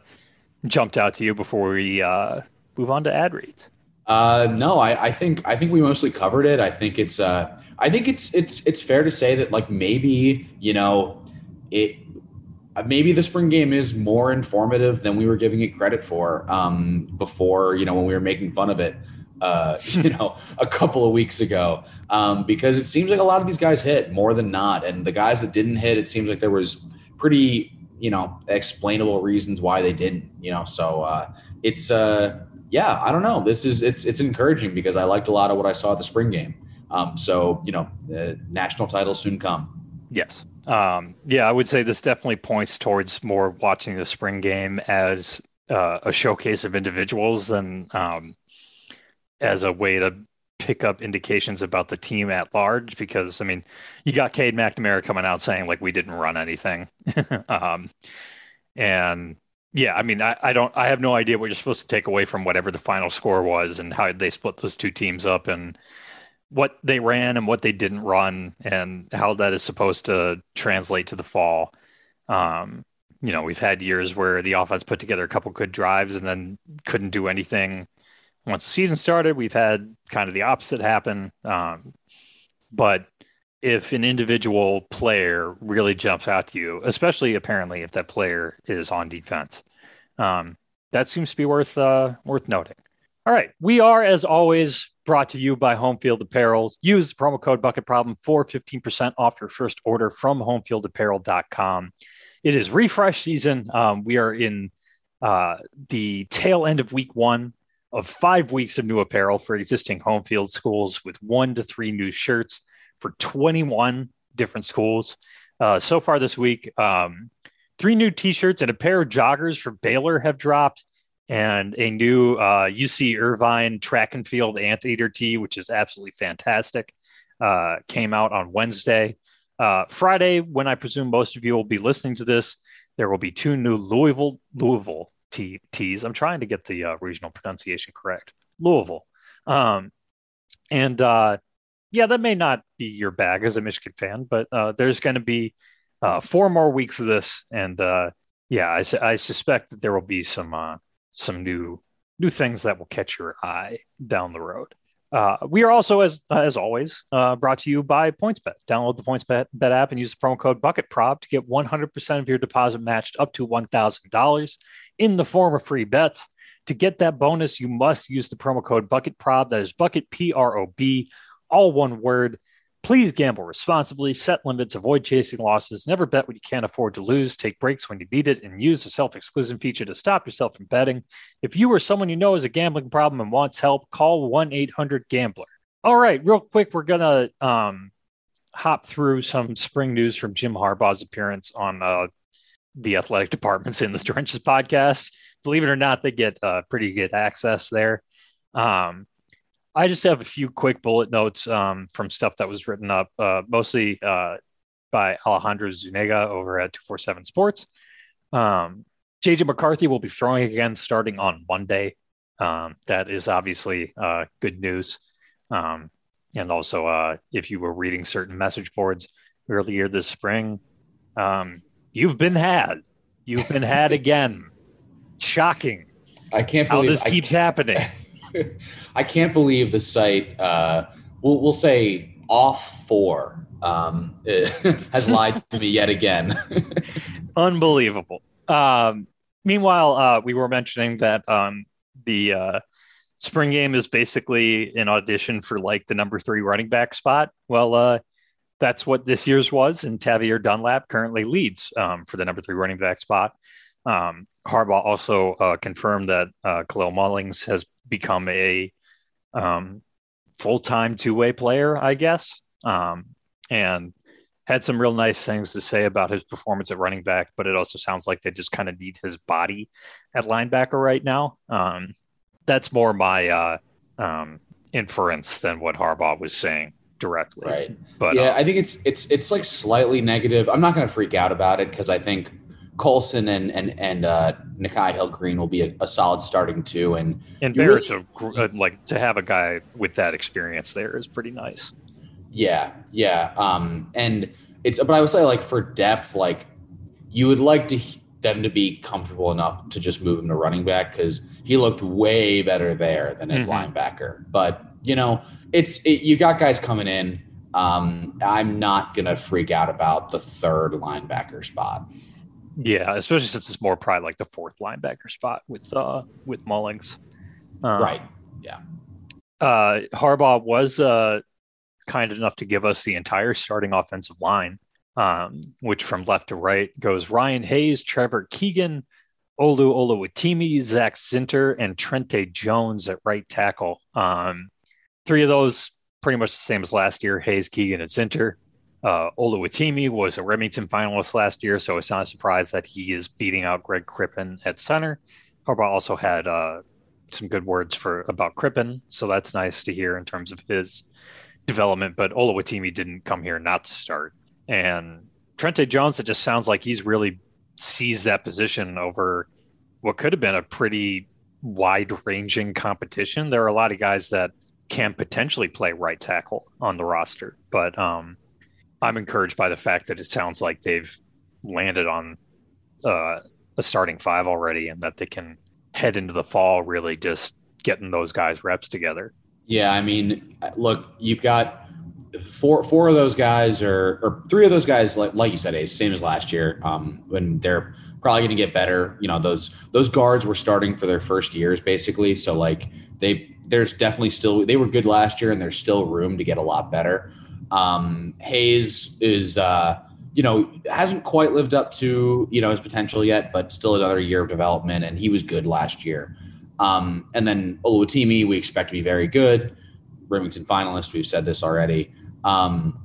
S1: jumped out to you before we uh, move on to ad reads?
S2: Uh, no, I, I, think I think we mostly covered it. I think it's uh, I think it's it's it's fair to say that like maybe you know it maybe the spring game is more informative than we were giving it credit for um, before you know when we were making fun of it uh, you know a couple of weeks ago um, because it seems like a lot of these guys hit more than not and the guys that didn't hit it seems like there was pretty you know explainable reasons why they didn't you know so uh, it's uh yeah i don't know this is it's it's encouraging because i liked a lot of what i saw at the spring game um, so you know, uh, national titles soon come.
S1: Yes. Um, yeah, I would say this definitely points towards more watching the spring game as uh, a showcase of individuals than um, as a way to pick up indications about the team at large. Because I mean, you got Cade McNamara coming out saying like we didn't run anything, um, and yeah, I mean, I, I, don't, I have no idea what you're supposed to take away from whatever the final score was and how they split those two teams up and what they ran and what they didn't run and how that is supposed to translate to the fall. Um, you know, we've had years where the offense put together a couple good drives and then couldn't do anything once the season started. We've had kind of the opposite happen. Um, but if an individual player really jumps out to you, especially apparently if that player is on defense, um, that seems to be worth uh, worth noting. All right, we are as always brought to you by Homefield Apparel. Use the promo code Bucket Problem for 15% off your first order from homefieldapparel.com. It is refresh season. Um, we are in uh, the tail end of week one of five weeks of new apparel for existing Homefield schools with one to three new shirts for 21 different schools. Uh, so far this week, um, three new t shirts and a pair of joggers for Baylor have dropped and a new uh, UC Irvine track and field anteater tee, which is absolutely fantastic, uh, came out on Wednesday. Uh, Friday, when I presume most of you will be listening to this, there will be two new Louisville Louisville tee, tees. I'm trying to get the uh, regional pronunciation correct. Louisville, um, and uh, yeah, that may not be your bag as a Michigan fan, but uh, there's going to be four more weeks of this, and yeah, I, I, suspect that there will be some some new new things that will catch your eye down the road. Uh, we are also, as as always, uh, brought to you by PointsBet. Download the PointsBet Bet app and use the promo code BucketProb to get 100% of your deposit matched up to $1,000 in the form of free bets. To get that bonus, you must use the promo code BucketProb. That is Bucket P R O B, all one word. Please gamble responsibly, set limits, avoid chasing losses, never bet what you can't afford to lose, take breaks when you need it, and use the self exclusion feature to stop yourself from betting. If you or someone you know has a gambling problem and wants help, call 1 800 Gambler. All right, real quick, we're going to um, hop through some spring news from Jim Harbaugh's appearance on uh, the athletic departments in the Trenches podcast. Believe it or not, they get uh, pretty good access there. Um, I just have a few quick bullet notes um, from stuff that was written up, uh, mostly uh, by Alejandro Zuniga over at 247 Sports. Um, JJ McCarthy will be throwing again starting on Monday. Um, that is obviously uh, good news. Um, and also, uh, if you were reading certain message boards earlier this spring, um, you've been had. You've been had again. Shocking.
S2: I can't believe
S1: how this
S2: I
S1: keeps happening.
S2: I can't believe the site. Uh, we'll, we'll say off four um, has lied to me yet again.
S1: Unbelievable. Um, meanwhile, uh, we were mentioning that um, the uh, spring game is basically an audition for like the number three running back spot. Well, uh, that's what this year's was, and Tavierre Dunlap currently leads um, for the number three running back spot. Um, Harbaugh also uh, confirmed that uh, Kalel Mullings has become a um, full time two way player, I guess, um, and had some real nice things to say about his performance at running back. But it also sounds like they just kind of need his body at linebacker right now. Um, that's more my uh, um, inference than what Harbaugh was saying directly.
S2: Right.
S1: But
S2: yeah,
S1: uh,
S2: I think it's it's it's like slightly negative. I'm not going to freak out about it because I think Colson and and and uh, Nikhai Hill-Green will be a, a, solid starting two, and
S1: and Barrett's really, a, uh, like to have a guy with that experience there is pretty nice.
S2: Yeah, yeah, um, and it's but I would say like for depth, like you would like to them to be comfortable enough to just move him to running back because he looked way better there than at mm-hmm. linebacker. But you know, it's it, you got guys coming in. Um, I'm not gonna freak out about the third linebacker spot.
S1: Yeah, especially since it's more probably like the fourth linebacker spot with uh with Mullings.
S2: Um, right. Yeah.
S1: Uh, Harbaugh was uh kind enough to give us the entire starting offensive line, um, which from left to right goes Ryan Hayes, Trevor Keegan, Olu Oluwatimi, Zach Zinter, and Trente Jones at right tackle. Um, three of those pretty much the same as last year Hayes, Keegan, and Zinter. Uh, Oluwatimi was a Remington finalist last year, so it's not a surprise that he is beating out Greg Crippen at center. Harbaugh also had uh, some good words for about Crippen, so that's nice to hear in terms of his development. But Oluwatimi didn't come here not to start, and Trente Jones. It just sounds like he's really seized that position over what could have been a pretty wide-ranging competition. There are a lot of guys that can potentially play right tackle on the roster. But um, I'm encouraged by the fact that it sounds like they've landed on uh, a starting five already and that they can head into the fall really just getting those guys reps together.
S2: Yeah, I mean, look, you've got four four of those guys or or three of those guys like like you said, Ace, same as last year. Um, when they're probably going to get better. You know, those those guards were starting for their first years basically, so like they there's definitely still they were good last year and there's still room to get a lot better. Um, Hayes is uh, you know hasn't quite lived up to you know his potential yet, but still another year of development, and he was good last year. Um, and then Oluwatimi, we expect to be very good. Remington finalist, we've said this already. Um,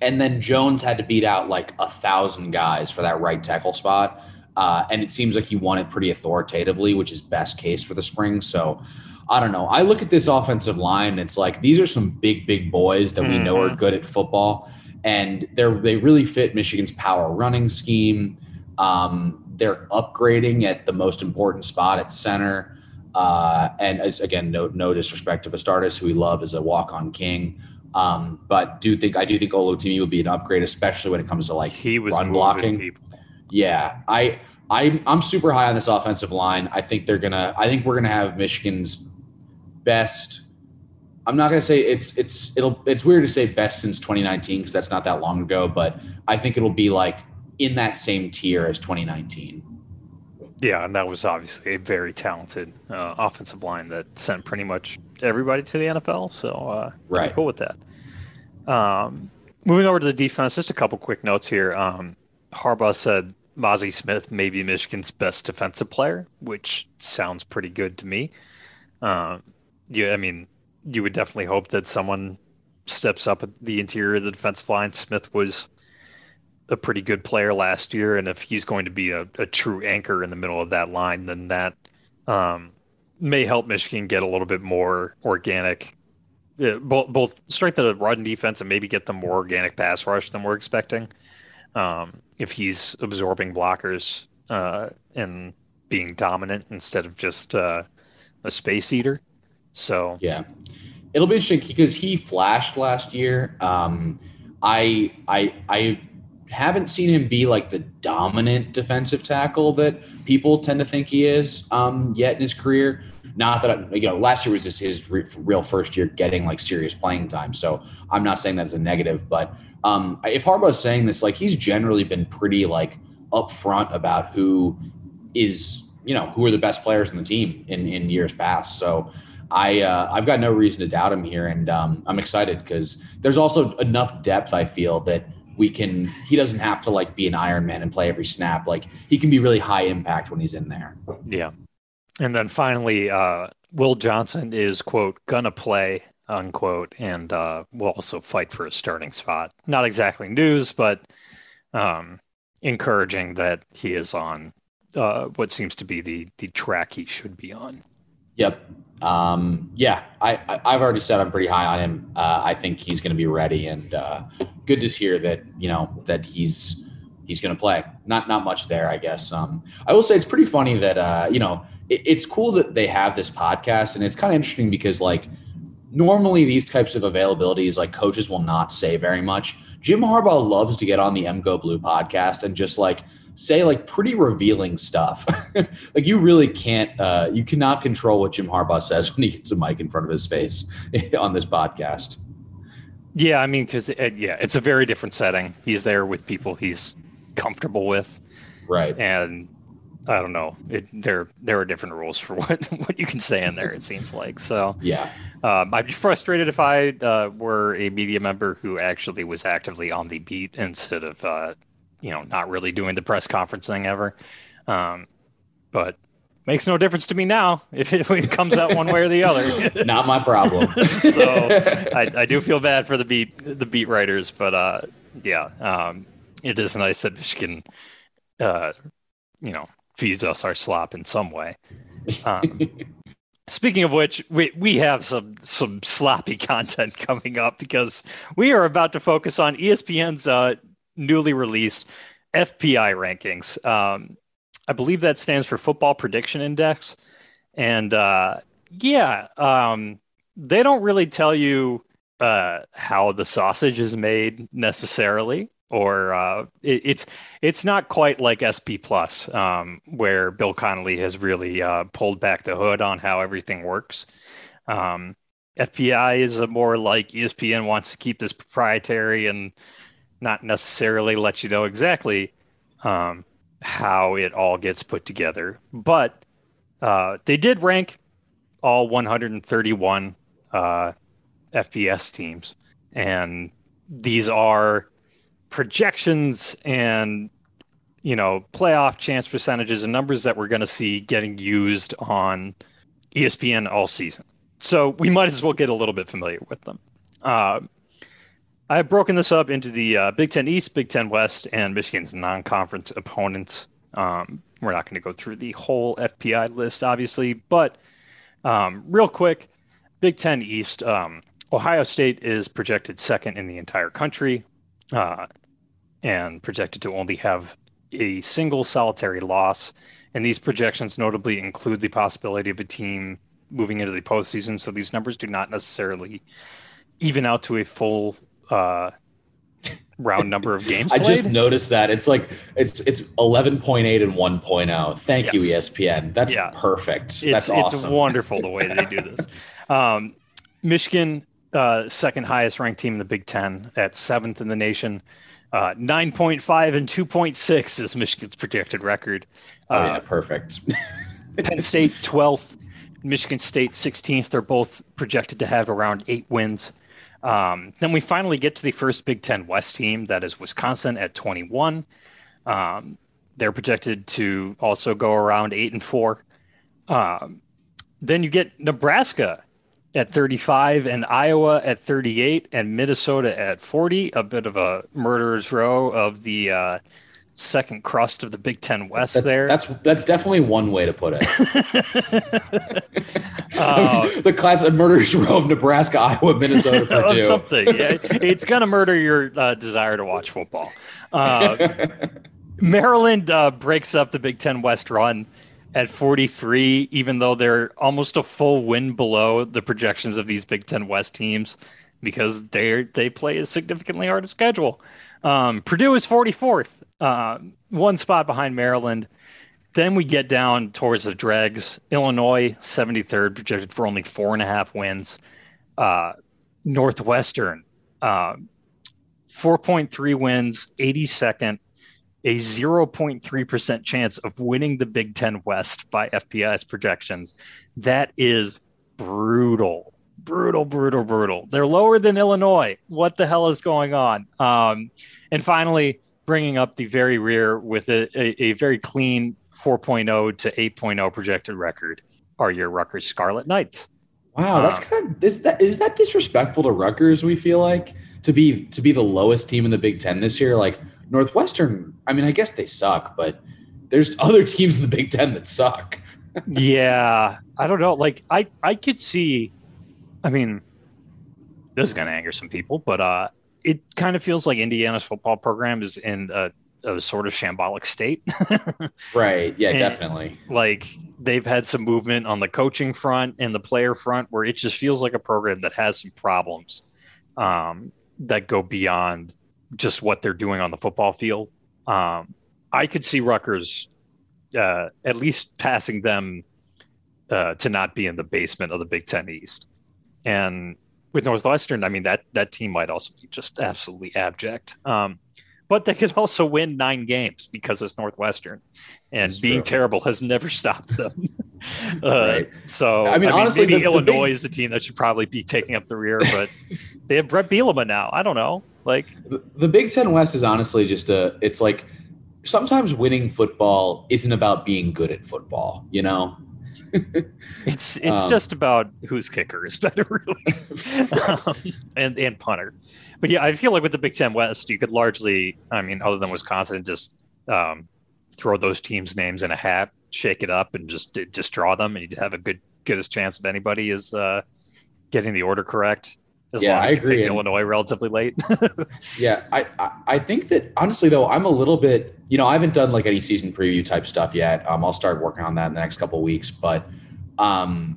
S2: and then Jones had to beat out like a thousand guys for that right tackle spot. Uh, and it seems like he won it pretty authoritatively, which is best case for the spring. So I don't know. I look at this offensive line. It's like these are some big, big boys that we know are mm-hmm. good at football, and they're they really fit Michigan's power running scheme. Um, they're upgrading at the most important spot at center. Uh, and as again, no no disrespect to Vastardis, who we love as a walk on king. Um, but do think I do think Oluwatimi will be an upgrade, especially when it comes to like
S1: he was
S2: run blocking. People. Yeah, I I I'm super high on this offensive line. I think they're gonna. I think we're gonna have Michigan's best. I'm not gonna say it's it's it'll it's weird to say best since 2019 because that's not that long ago, but I think it'll be like in that same tier as 2019.
S1: Yeah, and that was obviously a very talented uh, offensive line that sent pretty much everybody to the NFL. So uh,
S2: right,
S1: cool with that. Um, moving over to the defense, just a couple quick notes here. Um, Harbaugh said Mazi Smith may be Michigan's best defensive player, which sounds pretty good to me. Um, yeah, I mean, you would definitely hope that someone steps up at the interior of the defensive line. Smith was a pretty good player last year, and if he's going to be a, a true anchor in the middle of that line, then that um, may help Michigan get a little bit more organic, yeah, both both strengthen the run defense and maybe get them more organic pass rush than we're expecting. Um, if he's absorbing blockers uh, and being dominant instead of just uh, a space eater. So
S2: yeah, it'll be interesting because he flashed last year. Um, I I I haven't seen him be like the dominant defensive tackle that people tend to think he is um, yet in his career. Not that I, you know, last year was just his re- real first year getting like serious playing time. So I'm not saying that's a negative, but um, if Harbaugh's saying this, like he's generally been pretty like upfront about who is, you know, who are the best players in the team in in years past. So I uh, I've got no reason to doubt him here, and um, I'm excited because there's also enough depth. I feel that we can. He doesn't have to like be an Iron Man and play every snap. Like he can be really high impact when he's in there.
S1: Yeah, and then finally, uh, Will Johnson is quote gonna play unquote, and uh, will also fight for a starting spot. Not exactly news, but um, encouraging that he is on uh, what seems to be the the track he should be on.
S2: Yep. Um, yeah, I, I, have already said I'm pretty high on him. Uh, I think he's going to be ready, and uh, good to hear that you know that he's he's going to play. Not not much there, I guess. Um, I will say it's pretty funny that uh, you know it, it's cool that they have this podcast, and it's kind of interesting because like normally these types of availabilities, like coaches will not say very much. Jim Harbaugh loves to get on the MGoBlue podcast and just like say like pretty revealing stuff. like you really can't, uh, you cannot control what Jim Harbaugh says when he gets a mic in front of his face on this podcast.
S1: Yeah, I mean, because it, uh, yeah, it's a very different setting. He's there with people he's comfortable with,
S2: right?
S1: And I don't know, it, there there are different rules for what what you can say in there. It seems like so.
S2: Yeah,
S1: um, I'd be frustrated if I uh, were a media member who actually was actively on the beat instead of uh, you know, not really doing the press conference thing ever. Um, but makes no difference to me now if it, comes out one way or the other.
S2: not my problem.
S1: so I, I, do feel bad for the beat the beat writers, but uh, yeah, um, it is nice that Michigan, uh, you know, feeds us our slop in some way. Um, Speaking of which, we, we have some some sloppy content coming up because we are about to focus on ESPN's uh, newly released FPI rankings. Um, I believe that stands for Football Prediction Index. And uh, yeah, um, they don't really tell you uh, how the sausage is made necessarily, or uh, it, it's it's not quite like SP Plus, um, where Bill Connelly has really uh, pulled back the hood on how everything works. Um, FPI is a more like ESPN wants to keep this proprietary and not necessarily let you know exactly um, how it all gets put together, but uh, they did rank all 131 uh, FBS teams, and these are projections and you know playoff chance percentages and numbers that we're going to see getting used on ESPN all season. So we might as well get a little bit familiar with them. Uh, I've broken this up into the uh, Big Ten East, Big Ten West, and Michigan's non-conference opponents. Um, we're not going to go through the whole FPI list, obviously, but um, real quick, Big Ten East. Um, Ohio State is projected second in the entire country, uh, and projected to only have a single solitary loss. And these projections notably include the possibility of a team moving into the postseason. So these numbers do not necessarily even out to a full uh, round number of games.
S2: I just noticed that it's like it's it's eleven point eight and one oh. Thank yes. you, ESPN. That's yeah. perfect.
S1: It's,
S2: That's awesome.
S1: It's wonderful the way they do this. Um, Michigan, uh, second highest ranked team in the Big Ten, at seventh in the nation. Uh, 9.5 and 2.6 is Michigan's projected record.
S2: Oh, yeah, uh, perfect.
S1: Penn State 12th, Michigan State 16th. They're both projected to have around eight wins. Um, then we finally get to the first Big Ten West team, that is Wisconsin at 21. Um, they're projected to also go around eight and four. Um, then you get Nebraska at 35 and Iowa at 38 and Minnesota at 40. A bit of a murderer's row of the uh, second crust of the Big Ten West
S2: that's,
S1: there.
S2: That's that's definitely one way to put it. uh, the class of murderer's row of Nebraska, Iowa, Minnesota, Purdue.
S1: something. Yeah, it's gonna murder your uh, desire to watch football. Uh, Maryland uh, breaks up the Big Ten West run at 43, even though they're almost a full win below the projections of these Big Ten West teams because they they play a significantly harder schedule. Um, Purdue is 44th, uh, one spot behind Maryland. Then we get down towards the dregs. Illinois, 73rd, projected for only four and a half wins. Uh, Northwestern, uh, 4.3 wins, 82nd, a 0.3% chance of winning the Big Ten West by FPI's projections. That is brutal brutal, brutal, brutal. They're lower than Illinois. What the hell is going on? Um, and finally, bringing up the very rear with a, a, a very clean 4.0 to 8.0 projected record are your Rutgers Scarlet Knights.
S2: Wow, that's um, kind of is that is that disrespectful to Rutgers? We feel like to be to be the lowest team in the Big Ten this year. Like Northwestern, I mean, I guess they suck, but there's other teams in the Big Ten that suck.
S1: yeah, I don't know. Like I I could see I mean, this is going to anger some people, but uh, it kind of feels like Indiana's football program is in a, a sort of shambolic state.
S2: right. Yeah, and, definitely.
S1: Like they've had some movement on the coaching front and the player front where it just feels like a program that has some problems um, that go beyond just what they're doing on the football field. Um, I could see Rutgers uh, at least passing them uh, to not be in the basement of the Big Ten East. And with Northwestern, I mean that that team might also be just absolutely abject. Um, but they could also win nine games because it's Northwestern, and That's being true. terrible has never stopped them. uh, right. So I mean, I mean honestly, maybe the, Illinois the big... is the team that should probably be taking up the rear, but they have Bret Bielema now. I don't know. Like
S2: the, the Big Ten West is honestly just a. It's like sometimes winning football isn't about being good at football. You know,
S1: it's it's um, just about whose kicker is better, really, um, and and punter. But yeah, I feel like with the Big Ten West, you could largely, I mean, other than Wisconsin, just um, throw those teams' names in a hat, shake it up, and just just draw them, and you'd have a good goodest chance of anybody is uh, getting the order correct. As yeah, long as I agree. Illinois relatively late.
S2: yeah, I, I, I think that honestly though, I'm a little bit. You know, I haven't done like any season preview type stuff yet. Um, I'll start working on that in the next couple weeks, but um,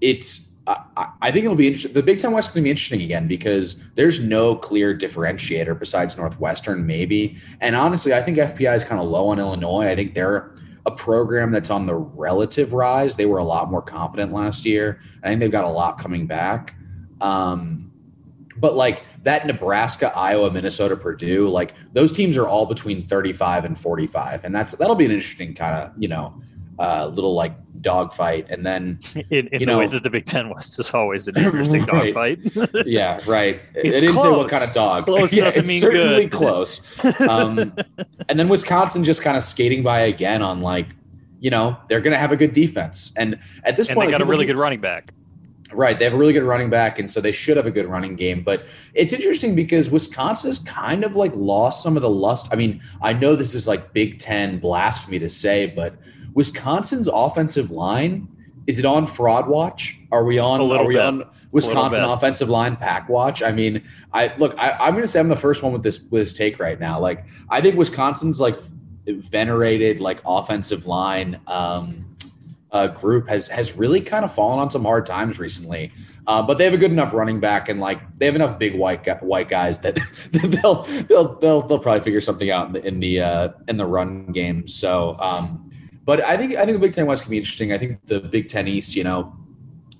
S2: it's. I, I think it'll be interesting. The Big Ten West is going to be interesting again because there's no clear differentiator besides Northwestern, maybe. And honestly, I think FPI is kind of low on Illinois. I think they're a program that's on the relative rise. They were a lot more competent last year. I think they've got a lot coming back. Um, but like that Nebraska, Iowa, Minnesota, Purdue, like those teams are all between 35 and 45. And that's that'll be an interesting kind of, you know, uh, little like dogfight. And then
S1: in, in the know, way that the Big Ten West is always an interesting right. dogfight.
S2: yeah, right.
S1: It's
S2: it didn't
S1: close.
S2: say what kind of dog.
S1: Close
S2: yeah,
S1: doesn't
S2: it's
S1: mean
S2: certainly
S1: good.
S2: close. Um, and then Wisconsin just kind of skating by again on like, you know, they're going to have a good defense. And at this
S1: and
S2: point,
S1: they got a really good running back.
S2: Right. They have a really good running back, and so they should have a good running game. But it's interesting because Wisconsin's kind of like lost some of the lust. I mean, I know this is like Big Ten blasphemy to say, but Wisconsin's offensive line is it on fraud watch? Are we on? Are we bit. on Wisconsin offensive line pack watch? I mean, I look. I, I'm going to say I'm the first one with this with this take right now. Like, I think Wisconsin's like venerated like offensive line. Um, uh, group has has really kind of fallen on some hard times recently. Uh, but they have a good enough running back, and like they have enough big white white guys that they'll they'll they'll they'll probably figure something out in the in the, uh, in the run game. So, um, but I think I think the Big Ten West can be interesting. I think the Big Ten East, you know,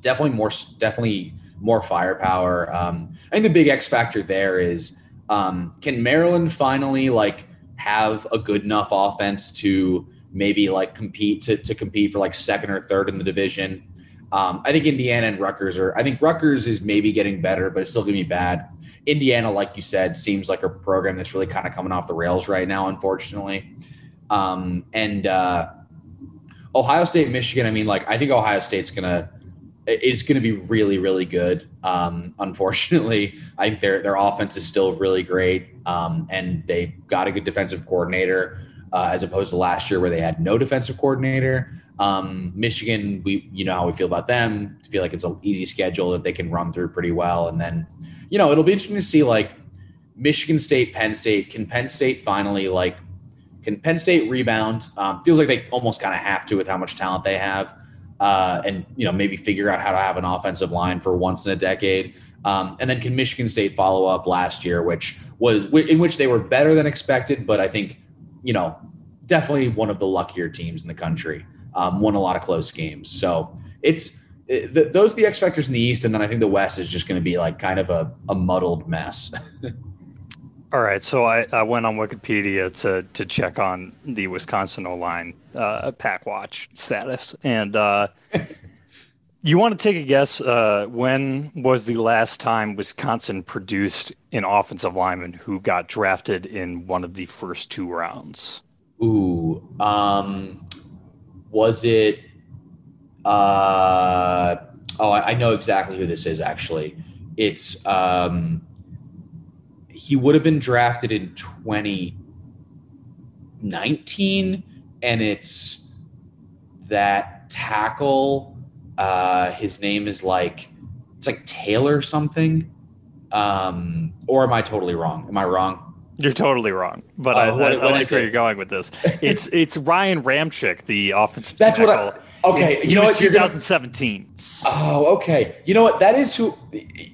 S2: definitely more definitely more firepower. Um, I think the big X factor there is um, can Maryland finally like have a good enough offense to maybe like compete to, to compete for like second or third in the division. Um, I think Indiana and Rutgers are. I think Rutgers is maybe getting better, but it's still going to be bad. Indiana, like you said, seems like a program that's really kind of coming off the rails right now, unfortunately. Um, and uh, Ohio State, Michigan. I mean, like I think Ohio State's to is going to be really, really good. Um, unfortunately, I think their their offense is still really great, um, and they got a good defensive coordinator uh, as opposed to last year where they had no defensive coordinator. Um, Michigan, we you know how we feel about them. I feel like it's an easy schedule that they can run through pretty well, and then you know it'll be interesting to see like Michigan State, Penn State. Can Penn State finally like can Penn State rebound? Um, feels like they almost kind of have to with how much talent they have, uh, and you know maybe figure out how to have an offensive line for once in a decade. Um, and then can Michigan State follow up last year, which was in which they were better than expected, but I think you know definitely one of the luckier teams in the country. Um, won a lot of close games, so it's it, th- those are the X factors in the East, and then I think the West is just going to be like kind of a, a muddled mess.
S1: All right, so I, I went on Wikipedia to to check on the Wisconsin O line uh, pack watch status, and uh, you want to take a guess? Uh, when was the last time Wisconsin produced an offensive lineman who got drafted in one of the first two rounds?
S2: Ooh, um, was it? Uh, oh, I, I know exactly who this is. Actually, it's. Um, he would have been drafted in 2019 and it's that tackle uh his name is like it's like taylor something um or am i totally wrong am i wrong
S1: you're totally wrong, but uh, I, what, I, I like where you're going with this. It's it's Ryan Ramczyk, the offensive.
S2: That's tackle. what I. Okay,
S1: you know what? 2017.
S2: Oh, okay. You know what? That is who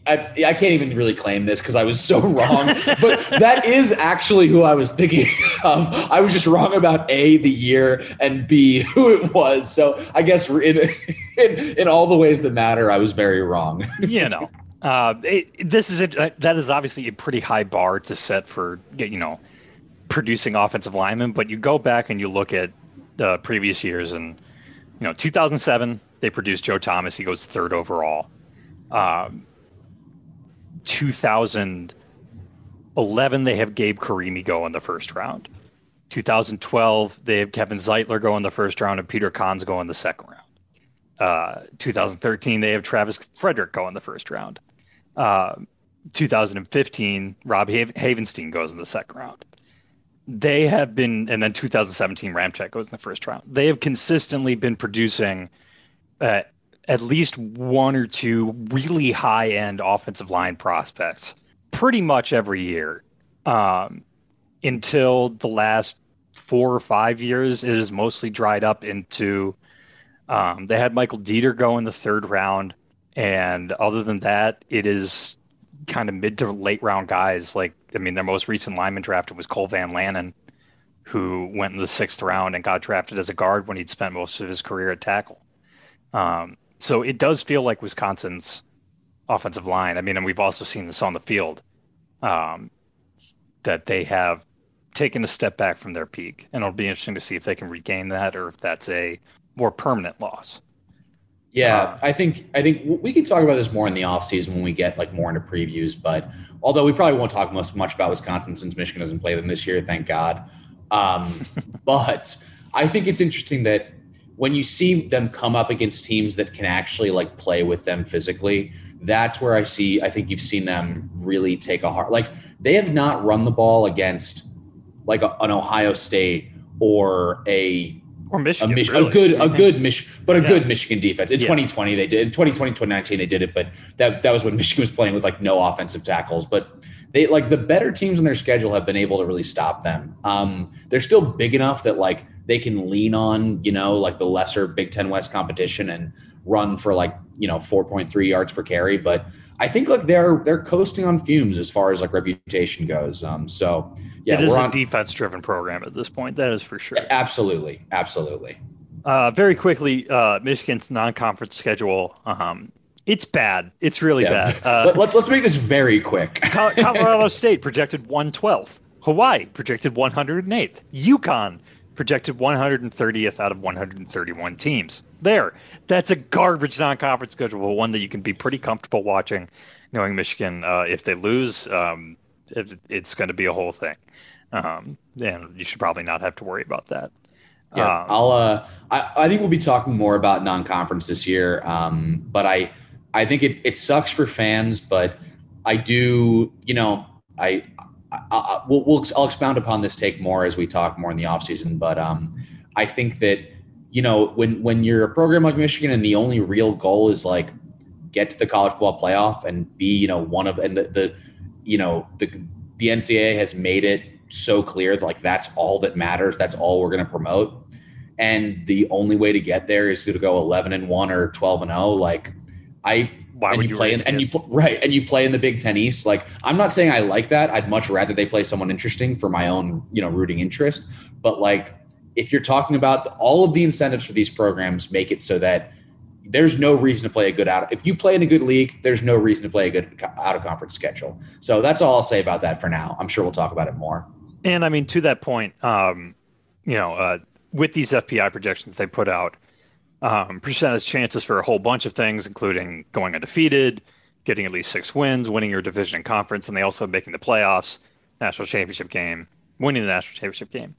S2: I, I can't even really claim this because I was so wrong, but that is actually who I was thinking of. I was just wrong about A, the year, and B, who it was. So I guess in, in, in all the ways that matter, I was very wrong.
S1: you know, uh, it, this is a, uh, that is obviously a pretty high bar to set for, you know, producing offensive linemen, but you go back and you look at uh, previous years and, you know, 2007, they produce Joe Thomas. He goes third overall. Um, 2011, they have Gabe Carimi go in the first round. 2012, they have Kevin Zeitler go in the first round and Peter Konz go in the second round. Uh, 2013, they have Travis Frederick go in the first round. Uh, 2015, Rob Havenstein goes in the second round. They have been, and then 2017, Ramczyk goes in the first round. They have consistently been producing – uh, at least one or two really high end offensive line prospects pretty much every year um, until the last four or five years. It is mostly dried up into. Um, they had Michael Deiter go in the third round, and other than that, it is kind of mid to late round guys. Like I mean, their most recent lineman drafted was Cole Van Lanen, who went in the sixth round and got drafted as a guard when he'd spent most of his career at tackle. Um, so it does feel like Wisconsin's offensive line. I mean, and we've also seen this on the field um, that they have taken a step back from their peak, and it'll be interesting to see if they can regain that or if that's a more permanent loss.
S2: Yeah, uh, I think I think we can talk about this more in the offseason when we get like more into previews. But although we probably won't talk much much about Wisconsin since Michigan doesn't play them this year, thank God. Um, but I think it's interesting that when you see them come up against teams that can actually like play with them physically, that's where I see. I think you've seen them really take a hard. Like they have not run the ball against like a, an Ohio State or a
S1: or Michigan,
S2: a,
S1: Mich-
S2: really. a good a good Mich- but a yeah. good Michigan defense. In yeah. 2020 they did. In 2020 2019 they did it, but that that was when Michigan was playing with like no offensive tackles, but they like the better teams in their schedule have been able to really stop them. Um, they're still big enough that like they can lean on, you know, like the lesser Big Ten West competition and run for like, you know, 4.3 yards per carry. But I think like they're they're coasting on fumes as far as like reputation goes. Um, so yeah,
S1: it is a defense driven program at this point. That is for sure.
S2: Absolutely, absolutely.
S1: Uh, very quickly, uh, Michigan's non-conference schedule. Um, it's bad. It's really yeah. bad.
S2: Uh, let's let's make this very quick.
S1: Colorado State projected 112th. Hawaii projected 108th. UConn projected 130th out of 131 teams. There, that's a garbage non-conference schedule, one that you can be pretty comfortable watching, knowing Michigan. Uh, if they lose, um, it, it's going to be a whole thing, um, and you should probably not have to worry about that.
S2: Yeah, um, I'll. Uh, I, I think we'll be talking more about non-conference this year. Um, but I, I think it it sucks for fans, but I do. You know, I, I, I we'll, we'll I'll expound upon this take more as we talk more in the offseason. But um, I think that you know when when you're a program like Michigan and the only real goal is like get to the college football playoff and be you know one of and the, the you know the the NCAA has made it so clear that like that's all that matters. That's all we're going to promote. And the only way to get there is to go 11 and 1 or 12 and 0. Like I
S1: why
S2: and
S1: would you
S2: play in, and you right and you play in the Big Ten East. Like I'm not saying I like that. I'd much rather they play someone interesting for my own you know rooting interest. But like if you're talking about all of the incentives for these programs, make it so that there's no reason to play a good out. If you play in a good league, there's no reason to play a good out of conference schedule. So that's all I'll say about that for now. I'm sure we'll talk about it more.
S1: And I mean, to that point, um, you know, uh, with these FPI projections they put out, um, percentage chances for a whole bunch of things, including going undefeated, getting at least six wins, winning your division and conference, and they also making the playoffs, national championship game, winning the national championship game.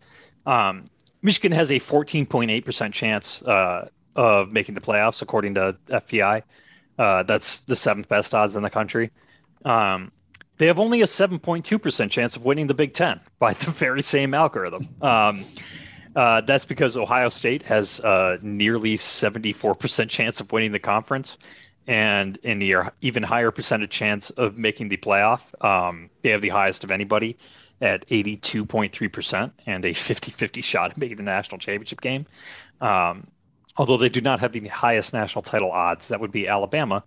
S1: Um, Michigan has a 14.8% chance uh, of making the playoffs, according to FPI. Uh, that's the seventh best odds in the country. Um, they have only a 7.2% chance of winning the Big Ten by the very same algorithm. Um, uh, that's because Ohio State has a nearly 74% chance of winning the conference and an even higher percentage chance of making the playoff. Um, they have the highest of anybody at 82.3% and a 50 50 shot at making the national championship game. Um, although they do not have the highest national title odds, that would be Alabama.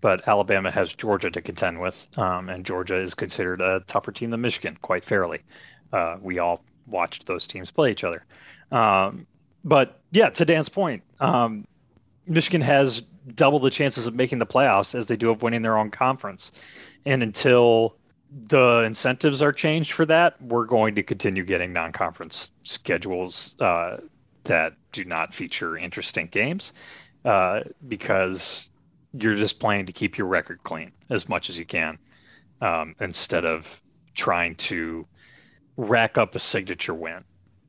S1: But Alabama has Georgia to contend with, um, and Georgia is considered a tougher team than Michigan, quite fairly. Uh, we all watched those teams play each other. Um, but yeah, to Dan's point, um, Michigan has double the chances of making the playoffs as they do of winning their own conference. And until the incentives are changed for that, we're going to continue getting non conference schedules uh, that do not feature interesting games uh, because you're just playing to keep your record clean as much as you can um, instead of trying to rack up a signature win.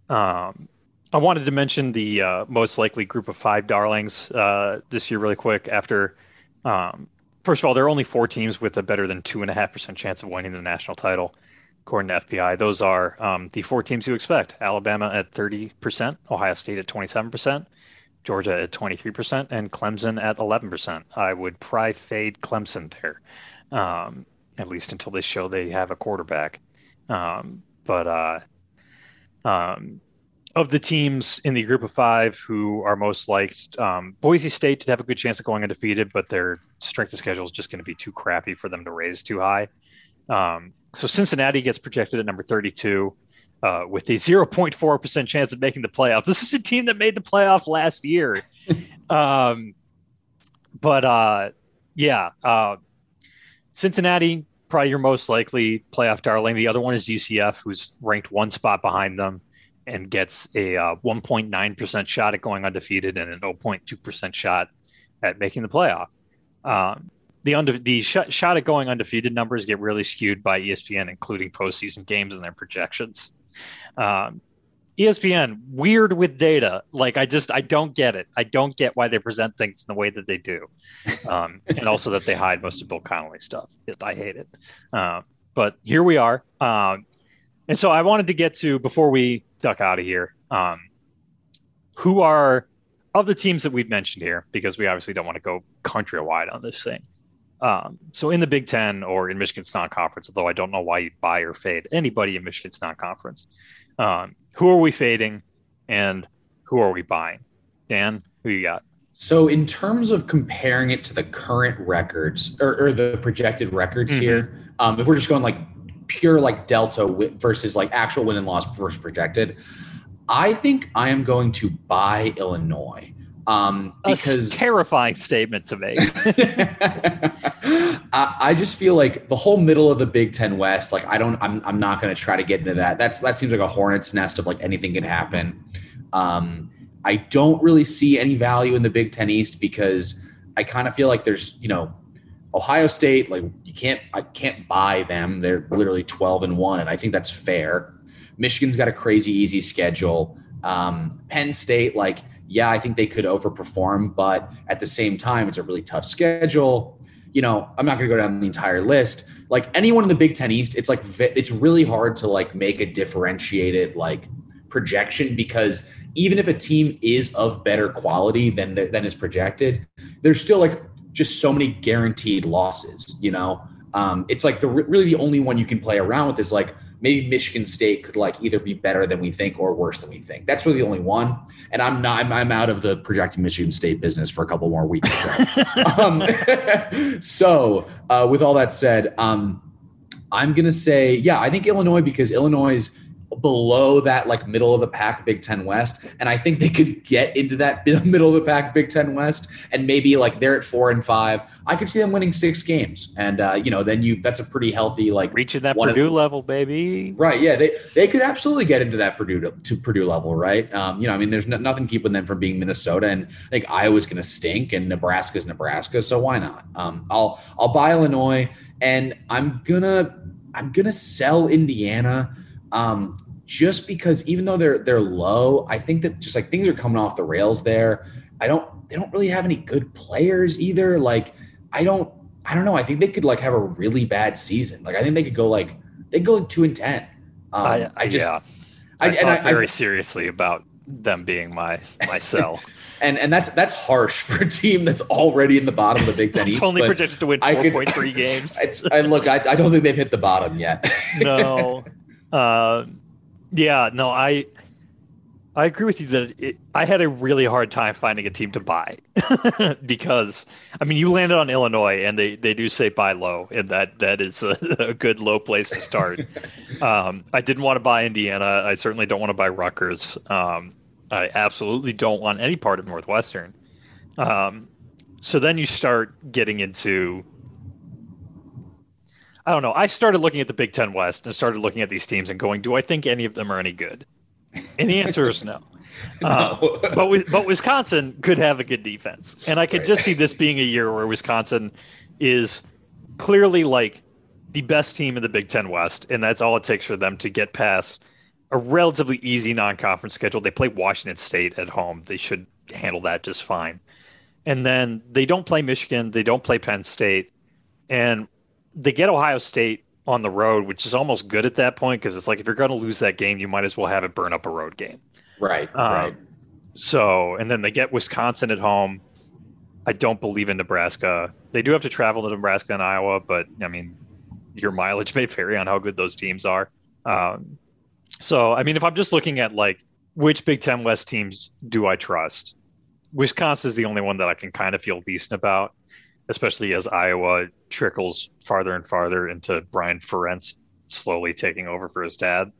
S1: Um, I wanted to mention the uh, most likely group of five darlings uh, this year, really quick. After, um, first of all, there are only four teams with a better than two and a half percent chance of winning the national title according to FPI. Those are um, the four teams you expect Alabama at 30%, Ohio State at 27%, Georgia at 23%, and Clemson at 11%. I would pry fade Clemson there, um, at least until they show they have a quarterback. Um, but uh, um, of the teams in the group of five who are most liked, um, Boise State to have a good chance of going undefeated, but their strength of schedule is just going to be too crappy for them to raise too high. Um, so Cincinnati gets projected at number 32 uh, with a 0.4% chance of making the playoffs. This is a team that made the playoff last year. um, but uh, yeah, uh, Cincinnati, probably your most likely playoff darling. The other one is UCF, who's ranked one spot behind them and gets a uh, 1.9% shot at going undefeated and a 0.2% shot at making the playoff. Um, the under the sh- shot at going undefeated numbers get really skewed by ESPN, including postseason games and their projections. Um, ESPN weird with data. Like I just I don't get it. I don't get why they present things in the way that they do, um, and also that they hide most of Bill Connelly stuff. I hate it. Uh, but here we are, um, and so I wanted to get to before we duck out of here. Um, who are of the teams that we've mentioned here? Because we obviously don't want to go countrywide on this thing. Um, so in the Big Ten or in Michigan's non-conference, although I don't know why you'd buy or fade anybody in Michigan's non-conference, um, who are we fading and who are we buying? Dan, who you got?
S2: So in terms of comparing it to the current records or, or the projected records mm-hmm. here, um, if we're just going like pure like delta versus like actual win and loss versus projected, I think I am going to buy Illinois. Um, because
S1: a terrifying statement to make.
S2: I, I, just feel like the whole middle of the Big Ten West, like I don't, I'm, I'm not going to try to get into that. That's that seems like a hornet's nest of like anything can happen. Um, I don't really see any value in the Big Ten East because I kind of feel like there's, you know, Ohio State, like you can't, I can't buy them. They're literally 12 and one, and I think that's fair. Michigan's got a crazy easy schedule. Um, Penn State, like, yeah, I think they could overperform, but at the same time, it's a really tough schedule. You know, I'm not going to go down the entire list. Like anyone in the Big Ten East, it's like it's really hard to like make a differentiated like projection because even if a team is of better quality than than is projected, there's still like just so many guaranteed losses. You know, um, it's like the really the only one you can play around with is like maybe Michigan State could like either be better than we think or worse than we think. That's really the only one. And I'm not I'm, I'm out of the projecting Michigan State business for a couple more weeks. um, so uh, with all that said, um, I'm gonna say yeah, I think Illinois because Illinois below that like middle of the pack Big Ten West, and I think they could get into that middle of the pack Big Ten West, and maybe like they're at four and five. I could see them winning six games, and uh, you know then you that's a pretty healthy like
S1: reaching that Purdue of, level, baby.
S2: Right? Yeah, they they could absolutely get into that Purdue to, to Purdue level, right? Um, you know, I mean, there's no, nothing keeping them from being Minnesota, and I think Iowa's going to stink, and Nebraska's Nebraska, so why not? Um, I'll I'll buy Illinois, and I'm gonna I'm gonna sell Indiana um, just because even though they're they're low, I think that just like things are coming off the rails there. I don't they don't really have any good players either. Like I don't I don't know. I think they could like have a really bad season. Like I think they could go like they go like two and ten.
S1: Um, I, I just yeah. I, I and I very seriously about them being my my sell.
S2: and and that's that's harsh for a team that's already in the bottom of the Big Ten
S1: East. only projected to win four point three games.
S2: I look, I, I don't think they've hit the bottom yet.
S1: no, uh, yeah, no, I I agree with you that it, I had a really hard time finding a team to buy because I mean you landed on Illinois and they, they do say buy low and that that is a, a good low place to start. um, I didn't want to buy Indiana. I certainly don't want to buy Rutgers. Um, I absolutely don't want any part of Northwestern. Um, so then you start getting into I don't know. I started looking at the Big Ten West and started looking at these teams and going, do I think any of them are any good? And the answer is no. no. Uh, but but Wisconsin could have a good defense, and I could right. just see this being a year where Wisconsin is clearly like the best team in the Big Ten West, and that's all it takes for them to get past a relatively easy non-conference schedule. They play Washington State at home; they should handle that just fine. And then they don't play Michigan, they don't play Penn State, and they get Ohio State on the road, which is almost good at that point because it's like if you're going to lose that game, you might as well have it burn up a road game.
S2: Right. Um, right.
S1: So, and then they get Wisconsin at home. I don't believe in Nebraska. They do have to travel to Nebraska and Iowa, but I mean, your mileage may vary on how good those teams are. Um, so, I mean, if I'm just looking at like which Big Ten West teams do I trust, Wisconsin is the only one that I can kind of feel decent about especially as Iowa trickles farther and farther into Brian Ferentz slowly taking over for his dad.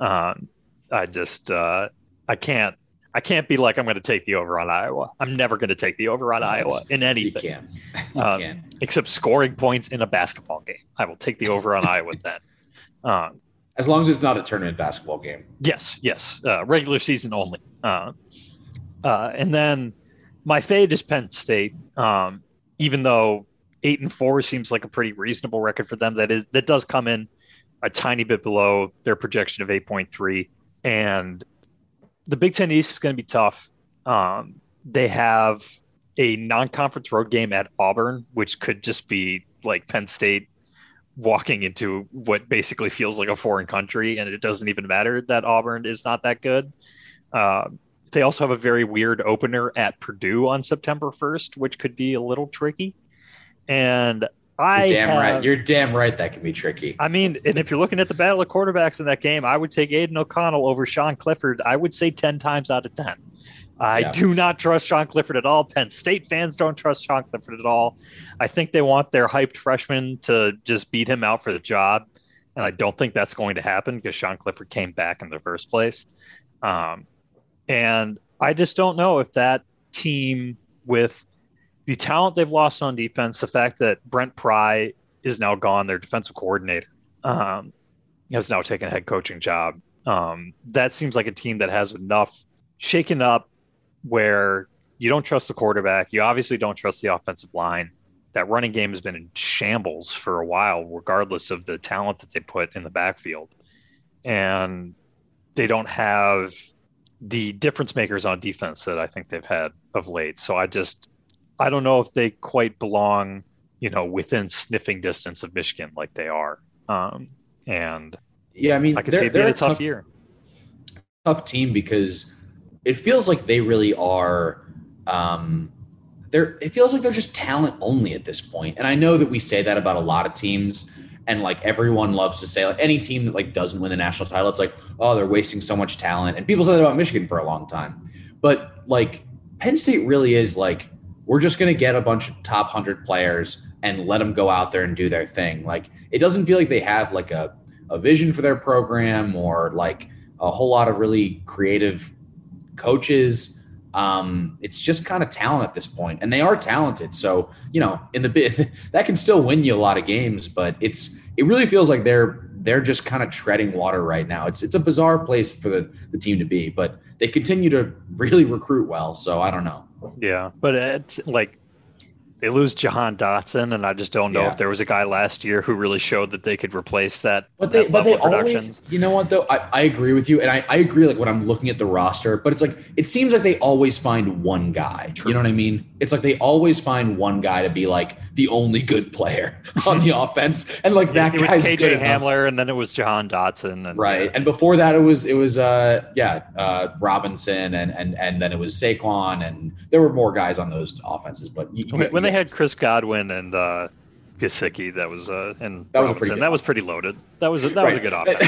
S1: Um, I just uh, I can't I can't be like I'm going to take the over on Iowa. I'm never going to take the over on Iowa in anything. You can. You um, can. Except scoring points in a basketball game. I will take the over on Iowa then. Um,
S2: as long as it's not a tournament basketball game.
S1: Yes, yes. Uh, regular season only. Uh, uh, and then my fade is Penn State. Um, even though eight and four seems like a pretty reasonable record for them, that is that does come in a tiny bit below their projection of eight point three. And the Big Ten East is going to be tough. Um, they have a non-conference road game at Auburn, which could just be like Penn State walking into what basically feels like a foreign country, and it doesn't even matter that Auburn is not that good. Uh, they also have a very weird opener at Purdue on September 1st, which could be a little tricky. And I
S2: You're damn
S1: have,
S2: right. You're damn right that can be tricky.
S1: I mean, and if you're looking at the battle of quarterbacks in that game, I would take Aidan O'Connell over Sean Clifford. I would say 10 times out of 10. I yeah. do not trust Sean Clifford at all. Penn State fans don't trust Sean Clifford at all. I think they want their hyped freshman to just beat him out for the job. And I don't think that's going to happen because Sean Clifford came back in the first place. Um, and I just don't know if that team, with the talent they've lost on defense, the fact that Brent Pry is now gone, their defensive coordinator, um, has now taken a head coaching job. Um, that seems like a team that has enough shaken up where you don't trust the quarterback. You obviously don't trust the offensive line. That running game has been in shambles for a while, regardless of the talent that they put in the backfield. And they don't have the difference makers on defense that I think they've had of late. So I just I don't know if they quite belong, you know, within sniffing distance of Michigan like they are. Um, and
S2: yeah, I mean,
S1: I can see it being a tough, tough year.
S2: Tough team because it feels like they really are. Um, they're it feels like they're just talent only at this point. And I know that we say that about a lot of teams, and like everyone loves to say like any team that like doesn't win the national title, it's like oh they're wasting so much talent. And people said that about Michigan for a long time, but like Penn State really is like we're just going to get a bunch of top 100 players and let them go out there and do their thing. Like it doesn't feel like they have like a, a vision for their program or like a whole lot of really creative coaches. Um, it's just kind of talent at this point, and they are talented. So you know, in the bit that can still win you a lot of games, but it's it really feels like they're they're just kind of treading water right now. It's it's a bizarre place for the, the team to be, but they continue to really recruit well. So I don't know.
S1: Yeah, but it's like they lose Jahan Dotson, and I just don't know yeah. if there was a guy last year who really showed that they could replace that.
S2: But they,
S1: that
S2: but they always, you know what though, I, I agree with you, and I, I agree. Like when I'm looking at the roster, but it's like it seems like they always find one guy. True. You know what I mean? It's like they always find one guy to be like the only good player on the offense, and like that
S1: it,
S2: it guy's
S1: KJ Hamler, and then it was Jahan Dotson, and,
S2: right. And before that, it was it was uh yeah uh Robinson, and and and then it was Saquon, and there were more guys on those offenses. But
S1: you, when, when they had Chris Godwin and uh Gesicki, that was uh, and
S2: that was pretty
S1: that was pretty loaded. That was a, that right. was a good option.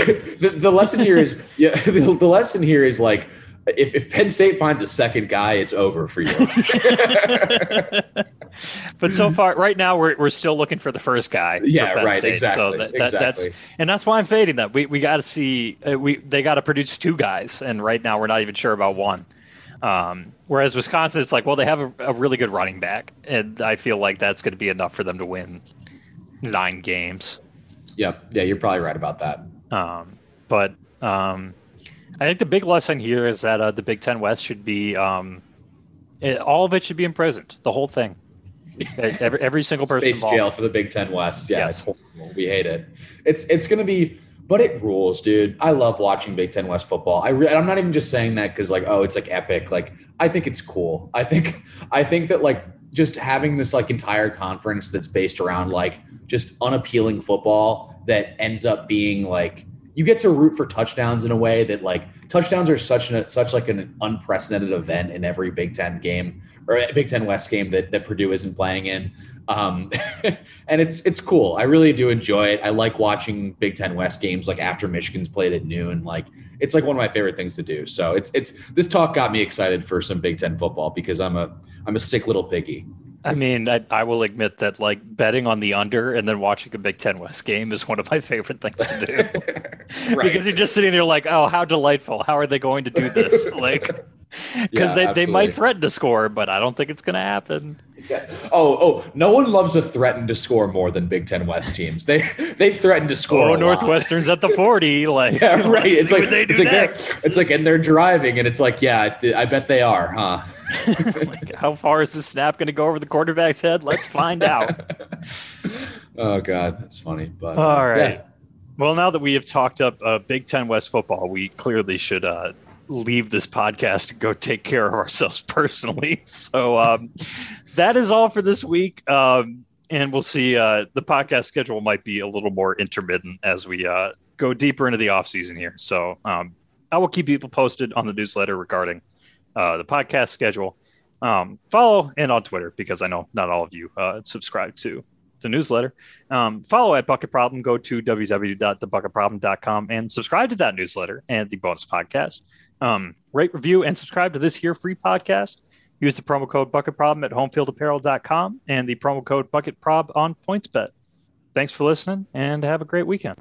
S2: the, the lesson here is yeah. The, the lesson here is like if, if Penn State finds a second guy, it's over for you.
S1: but so far, right now, we're, we're still looking for the first guy.
S2: Yeah, right. State. Exactly. So that, that, exactly.
S1: That's and that's why I'm fading that. We we got to see uh, we they got to produce two guys, and right now we're not even sure about one. Um, whereas Wisconsin, it's like, well, they have a, a really good running back, and I feel like that's going to be enough for them to win nine games.
S2: Yep. Yeah, you're probably right about that.
S1: Um, but um, I think the big lesson here is that uh, the Big Ten West should be um, it, all of it should be imprisoned, the whole thing. every, every single person.
S2: Space involved. jail for the Big Ten West. Yeah, yes. it's horrible. We hate it. It's it's going to be, but it rules, dude. I love watching Big Ten West football. I re- I'm not even just saying that because like oh it's like epic. Like I think it's cool. I think I think that like just having this like entire conference that's based around like just unappealing football that ends up being like you get to root for touchdowns in a way that like touchdowns are such an such like an unprecedented event in every Big Ten game or eh, Big Ten West game that that Purdue isn't playing in. Um, and it's it's cool. I really do enjoy it. I like watching Big Ten West games like after Michigan's played at noon. Like it's like one of my favorite things to do. So it's it's this talk got me excited for some Big Ten football because I'm a I'm a sick little piggy.
S1: I mean, I, I, will admit that like betting on the under and then watching a Big Ten West game is one of my favorite things to do. right. Because you're just sitting there like, oh, how delightful. How are they going to do this? Like, because yeah, they, they might threaten to score, but I don't think it's going to happen.
S2: Yeah. Oh, oh, no one loves to threaten to score more than Big Ten West teams. They they threaten to score. Oh,
S1: Northwestern's at the 40. Like,
S2: yeah, right. It's like, it's like, it's like, and they're driving, and it's like, yeah, I bet they are, huh?
S1: like, how far is the snap going to go over the quarterback's head? Let's find out.
S2: oh God, that's funny. But
S1: uh, all right. Yeah. Well, now that we have talked up uh, Big Ten West football, we clearly should uh, leave this podcast and go take care of ourselves personally. So um, that is all for this week. Um, and we'll see. Uh, the podcast schedule might be a little more intermittent as we uh, go deeper into the off season here. So um, I will keep people posted on the newsletter regarding uh, the podcast schedule. Um, follow and on Twitter because I know not all of you uh, subscribe to the newsletter. Um, follow at Bucket Problem. Go to www.thebucketproblem.com and subscribe to that newsletter and the bonus podcast. Um, rate, review, and subscribe to this here free podcast. Use the promo code Bucket Problem at homefieldapparel.com and the promo code Bucket Prob on PointsBet. Thanks for listening and have a great weekend.